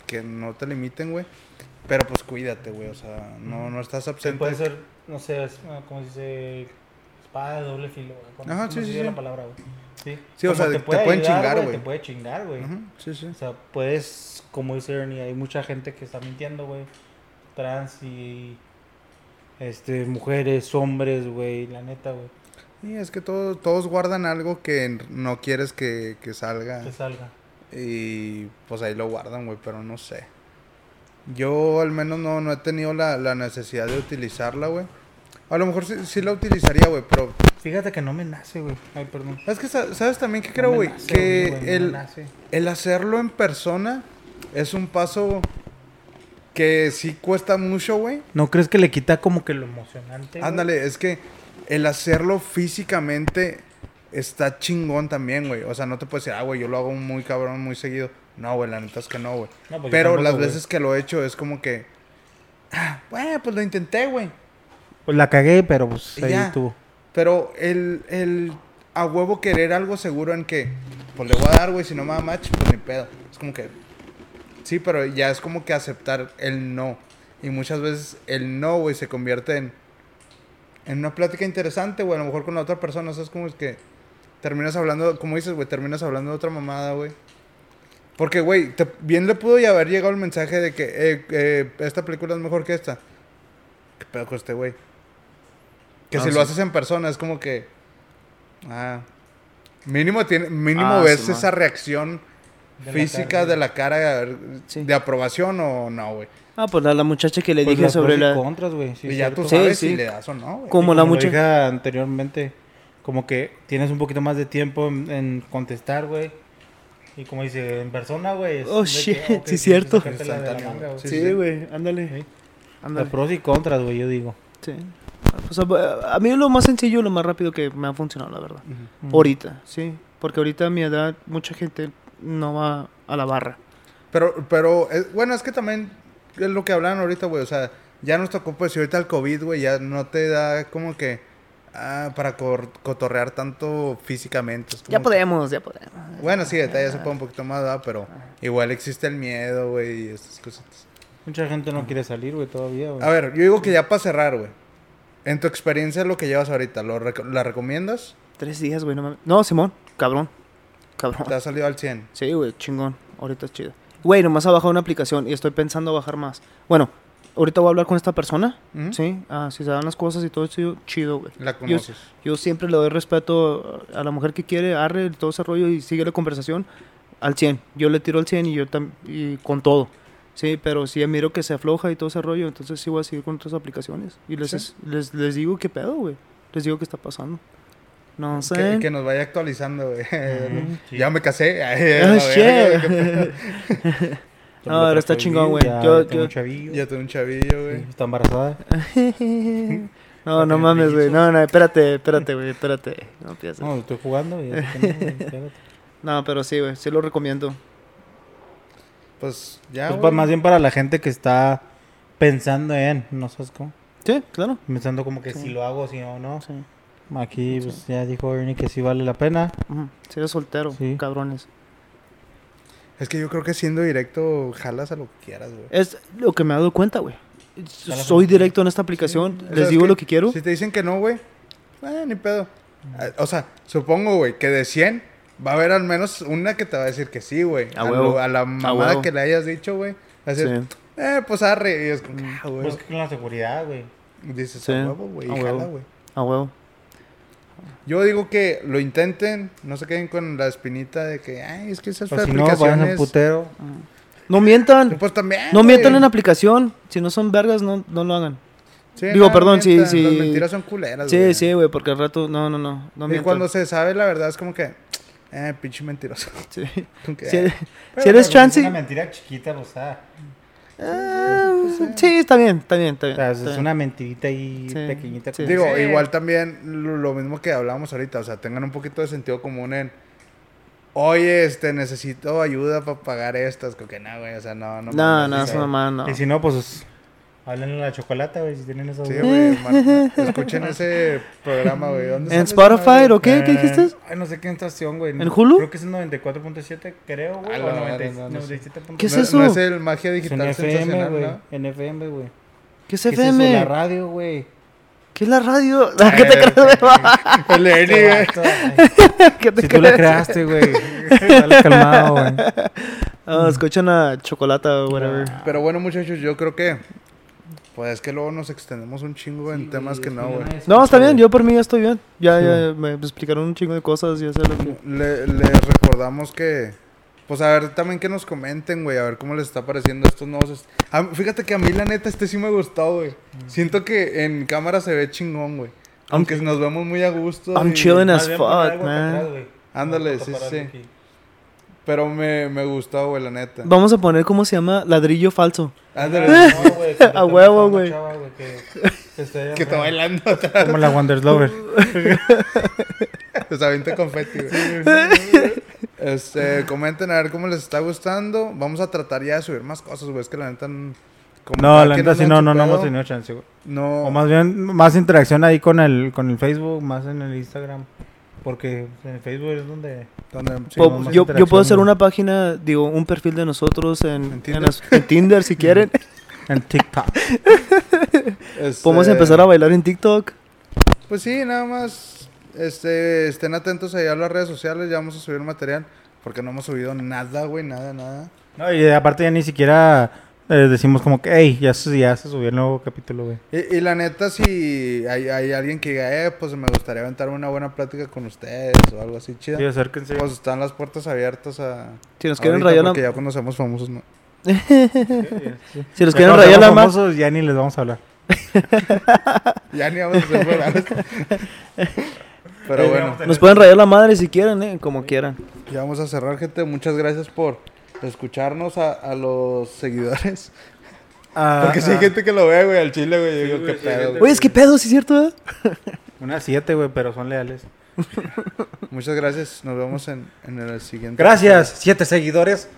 B: Que no te limiten, güey. Pero pues cuídate, güey, o sea, no, no estás
C: Sí,
B: absente.
C: puede ser, no sé, ah, como se dice, espada de doble filo, güey. ¿Cómo-
B: Ajá, sí,
C: se
B: sí, sí.
C: la palabra, güey? Sí,
B: Sí, o sea, te
C: puede
B: pueden
C: ayudar,
B: chingar, güey.
C: Te puede chingar, güey.
B: Sí, sí.
C: O sea, puedes, como dice Ernie, hay mucha gente que está mintiendo, güey. Trans y. este, mujeres, hombres, güey, la neta, güey,
B: Sí, es que todos, todos guardan algo que no quieres que, que salga.
C: que salga.
B: Y pues ahí lo guardan, güey, pero no sé. Yo al menos no, no he tenido la, la necesidad de utilizarla, güey. A lo mejor sí, sí la utilizaría, güey, pero...
C: Fíjate que no me nace, güey. Ay, perdón.
B: Es que, sa- ¿sabes también qué
C: No
B: creo, güey? Que el,
C: nace.
B: el hacerlo en persona es un paso que sí cuesta mucho, güey.
C: ¿No crees que le quita como que lo emocionante?
B: Ándale, es que el hacerlo físicamente está chingón también, güey. O sea, no te puedes decir, ah, güey, yo lo hago muy cabrón, muy seguido. No, güey, la neta es que no, güey.
C: No, pues
B: Pero
C: tampoco,
B: las
C: güey.
B: veces que lo he hecho es como que, ah, bueno, pues lo intenté, güey.
C: Pues la cagué, pero pues ahí
B: ya.
C: estuvo.
B: Pero el, el a huevo querer algo seguro en que, pues le voy a dar, güey, si no me da match, pues ni pedo. Es como que, sí, pero ya es como que aceptar el no. Y muchas veces el no, güey, se convierte en, en una plática interesante, güey, a lo mejor con la otra persona. O sea, es como es que terminas hablando, como dices, güey, terminas hablando de otra mamada, güey. Porque, güey, te- bien le pudo ya haber llegado el mensaje de que eh, eh, esta película es mejor que esta. ¿Qué pedo con este, güey? Que
A: Ah,
B: si
A: sí.
B: lo haces en persona es como que. Ah. Mínimo, tiene, mínimo
A: Ah,
B: ves
A: sí,
B: esa reacción
C: De la
B: física
C: cara,
B: de la cara
A: Sí.
B: de aprobación o no, güey.
A: Ah, pues la, la muchacha que le
C: Pues
A: dije
C: las
A: sobre
C: pros y
A: la...
C: contras, güey. sí,
B: y ya
C: cierto.
B: tú sabes
A: sí.
B: si le das o no, güey.
A: Como la
C: lo
A: mucha-
C: dije anteriormente, como que tienes un poquito más de tiempo en, en contestar, güey. Y como dice, en persona, güey. es
A: Oh,
C: de que,
A: shit,
C: ok,
A: sí, cierto.
C: manga,
B: sí,
A: güey, ándale. Ándale.
C: Los pros y contras, güey, yo digo.
A: Sí. Pues, a, a mí lo más sencillo, lo más rápido que me ha funcionado, la verdad. Ahorita, sí. Porque ahorita a mi edad, mucha gente no va a la barra.
B: Pero, pero, es- bueno, es que también es lo que hablan ahorita, güey. O sea, ya nos tocó, pues, si ahorita el COVID, güey, ya no te da como que. ah, para cotorrear tanto físicamente.
A: Ya
B: que-
A: podemos, ya podemos.
B: Bueno, sí, ya se puede un poquito más, ¿verdad? Pero igual existe el miedo, güey, y estas cositas.
C: Mucha gente no quiere salir, güey, todavía, güey.
B: A ver, yo digo que ya para cerrar, güey. En tu experiencia, lo que llevas ahorita, ¿lo reco- ¿la recomiendas?
A: Tres días, güey. No, mames. no, Simón, cabrón. Cabrón.
B: ¿Te ha salido al 100?
A: Sí, güey, chingón. Ahorita es chido. Güey, nomás ha bajado una aplicación y estoy pensando bajar más. Bueno, ahorita voy a hablar con esta persona.
B: Ujú.
A: Sí, ah, si se dan las cosas y todo chido, chido, güey.
B: La conoces.
A: Yo siempre le doy respeto a la mujer que quiere, arre todo ese rollo y sigue la conversación al 100. Yo le tiro al 100 y yo y con todo. Sí, pero si ya miro que se afloja y todo ese rollo, entonces sí voy a seguir con otras aplicaciones. Y les,
B: Sí.
A: les, les digo qué pedo, güey. Les digo qué está pasando. No sé.
B: Que, que nos vaya actualizando, güey. Ya me casé. Ay,
A: Ah, No, pero está chingón, güey.
C: ya
A: Yo-
C: tengo
A: yo-
C: un chavillo.
B: Ya tengo un chavillo, güey.
C: Está embarazada.
A: no, no mames, güey. No, no, espérate, espérate, güey. Espérate. No pienses.
C: No, estoy jugando y no, güey, espérate.
A: No, pero sí, güey. Sí lo recomiendo.
B: Pues ya,
C: Pues, más bien para la gente que está pensando en, no sabes cómo,
A: Sí, claro.
C: pensando como que
A: Sí.
C: si lo hago, si no, no.
A: Sí.
C: Aquí pues ya dijo Ernie que sí vale la pena.
A: Si eres soltero,
C: Sí.
A: cabrones.
B: Es que yo creo que siendo directo, jalas a lo que quieras, güey.
A: Es lo que me he dado cuenta, güey. Soy directo en esta aplicación.
B: O sea,
A: Les
B: es
A: digo lo que quiero.
B: Si te dicen que no, güey, eh, ni pedo. Ah, O sea, supongo, güey, que de 100 va a haber al menos una que te va a decir que sí, güey.
A: A
B: A, a la mamada que le hayas dicho, güey. Va a decir,
A: Sí.
B: eh, pues arre. Y es como, ah, güey.
C: Pues con la seguridad, güey.
B: Dices,
A: Sí,
B: a huevo, güey.
A: a
B: y
A: huevo.
B: jala, güey.
A: A huevo.
B: Yo digo que lo intenten, no se queden con la espinita de que, ay, es que esas
C: O si no, vayan
B: aplicaciones...
C: putero.
A: No mientan.
B: Pues también,
A: No
B: güey.
A: mientan en aplicación. Si no son vergas, no, no lo hagan.
B: Sí,
A: Digo,
B: no,
A: perdón, sí, sí.
B: Las mentiras son culeras,
A: Sí,
B: güey.
A: sí, güey, porque al rato. No, no, no. No
B: y
A: mientan.
B: cuando se sabe la verdad es como que, eh, pinche mentiroso.
A: Sí.
B: Que,
A: Si,
B: eh,
A: si eres chancy.
C: Es una mentira chiquita, pues, ah.
A: Ah, sí, está bien, está bien, está
C: O
A: bien.
C: sea,
A: está
C: es
A: bien.
C: una mentirita ahí
A: Sí,
C: pequeñita.
A: sí.
C: como-
B: Digo,
C: Sí.
B: igual también lo, lo mismo que hablábamos ahorita, o sea, tengan un poquito de sentido común en, oye, este, necesito ayuda para pagar estas, como que no, güey, o sea, no, no.
A: No, no, eso nomás no.
C: Y si no, pues, háblenle a la chocolata, güey, si tienen esa
B: Sí,
C: duda.
B: güey, man- escuchen ese programa, güey. ¿dónde
A: ¿En Spotify o qué? ¿Qué
C: Eh,
A: dijiste?
C: Ay, no sé qué estación, güey.
A: ¿En Hulu?
C: Creo que es el 94.7, creo, güey. O
B: la
C: 90
B: madre, no, no sé.
C: 97.7.
A: ¿Qué es
B: No-
A: eso?
B: No es el magia
C: Es en
B: digital
C: FM, güey.
B: ¿no?
C: En FM, güey.
A: ¿Qué es
C: ¿Qué es eso?
A: FM?
C: La radio, güey.
A: ¿Qué es la radio? ¿Qué te
B: Eh,
A: crees?
B: El Ernie, güey.
A: ¿Qué te
C: Si tú la creaste, güey. Dale calmado, güey.
A: Ah, escuchan a Chocolata o whatever.
B: Pero bueno, muchachos, yo creo que Pues es que luego nos extendemos un chingo en temas que no, güey.
A: No, está bien, yo por mí ya estoy bien. Ya, ya me explicaron un chingo de cosas, ya sé lo que...
B: Le, les recordamos que. Pues a ver también que nos comenten, güey, a ver cómo les está pareciendo estos nuevos. A- fíjate que a mí, la neta, este sí me gustó, güey.
A: Mm.
B: Siento que en cámara se ve chingón, güey. Aunque nos vemos muy a gusto.
A: I'm
B: y-
A: chilling as fuck, man.
B: Ándale, sí, sí.
C: aquí.
B: Pero me, me gustó, güey, la neta.
A: Vamos a poner, ¿cómo se llama? Ladrillo falso.
B: Ándale.
C: No, güey,
A: A huevo, güey.
C: que- que esté allá
B: que está bailando.
C: Como la Wanderslover.
B: Se avienta confeti, güey. Este, comenten a ver cómo les está gustando. Vamos a tratar ya de subir más cosas, güey. Es que la neta.
C: No, la neta sí, no, no, no hemos tenido chance, güey.
B: No.
C: O más bien, más interacción ahí con el, con el Facebook, más en el Instagram. Porque en Facebook es donde...
B: donde- sí,
A: Po-
C: no, más
A: yo, yo puedo hacer una página, digo, un perfil de nosotros en,
B: ¿En
A: en
B: Tinder?
A: las- en Tinder si quieren.
C: En TikTok.
B: este,
A: Podemos empezar a bailar en TikTok.
B: Pues sí, nada más. Este, estén atentos ahí a las redes sociales. Ya vamos a subir material. Porque no hemos subido nada, güey. Nada, nada.
C: No, y aparte ya ni siquiera eh, decimos como que, hey, ya, se- ya se subió el nuevo capítulo, güey.
B: Y, y la neta, si hay, hay alguien que diga, eh, pues me gustaría aventarme una buena plática con ustedes o algo así chido.
C: Sí, acérquense.
B: Pues están las puertas abiertas a.
A: Si nos quieren rayar la,
B: Porque ya cuando seamos famosos, no.
C: Sí, sí.
A: si nos quieren rayar la
C: seamos
A: ma-
C: famosos, ya ni les vamos a hablar.
B: Ya ni vamos a ser morales. Pero
C: Eh,
B: bueno,
A: nos pueden rayar la madre si quieren, eh, como quieran.
B: ya vamos a cerrar, gente. Muchas gracias por escucharnos a, a los seguidores. Porque si hay gente que lo ve, güey, al chile, güey.
C: Sí,
B: Digo,
C: güey,
B: qué
C: sí
B: pedo, güey.
A: Oye, es que pedo, sí es cierto, eh?
C: Unas siete, güey, pero son leales.
B: Muchas gracias. Nos vemos en, en el siguiente.
C: Gracias, siete seguidores.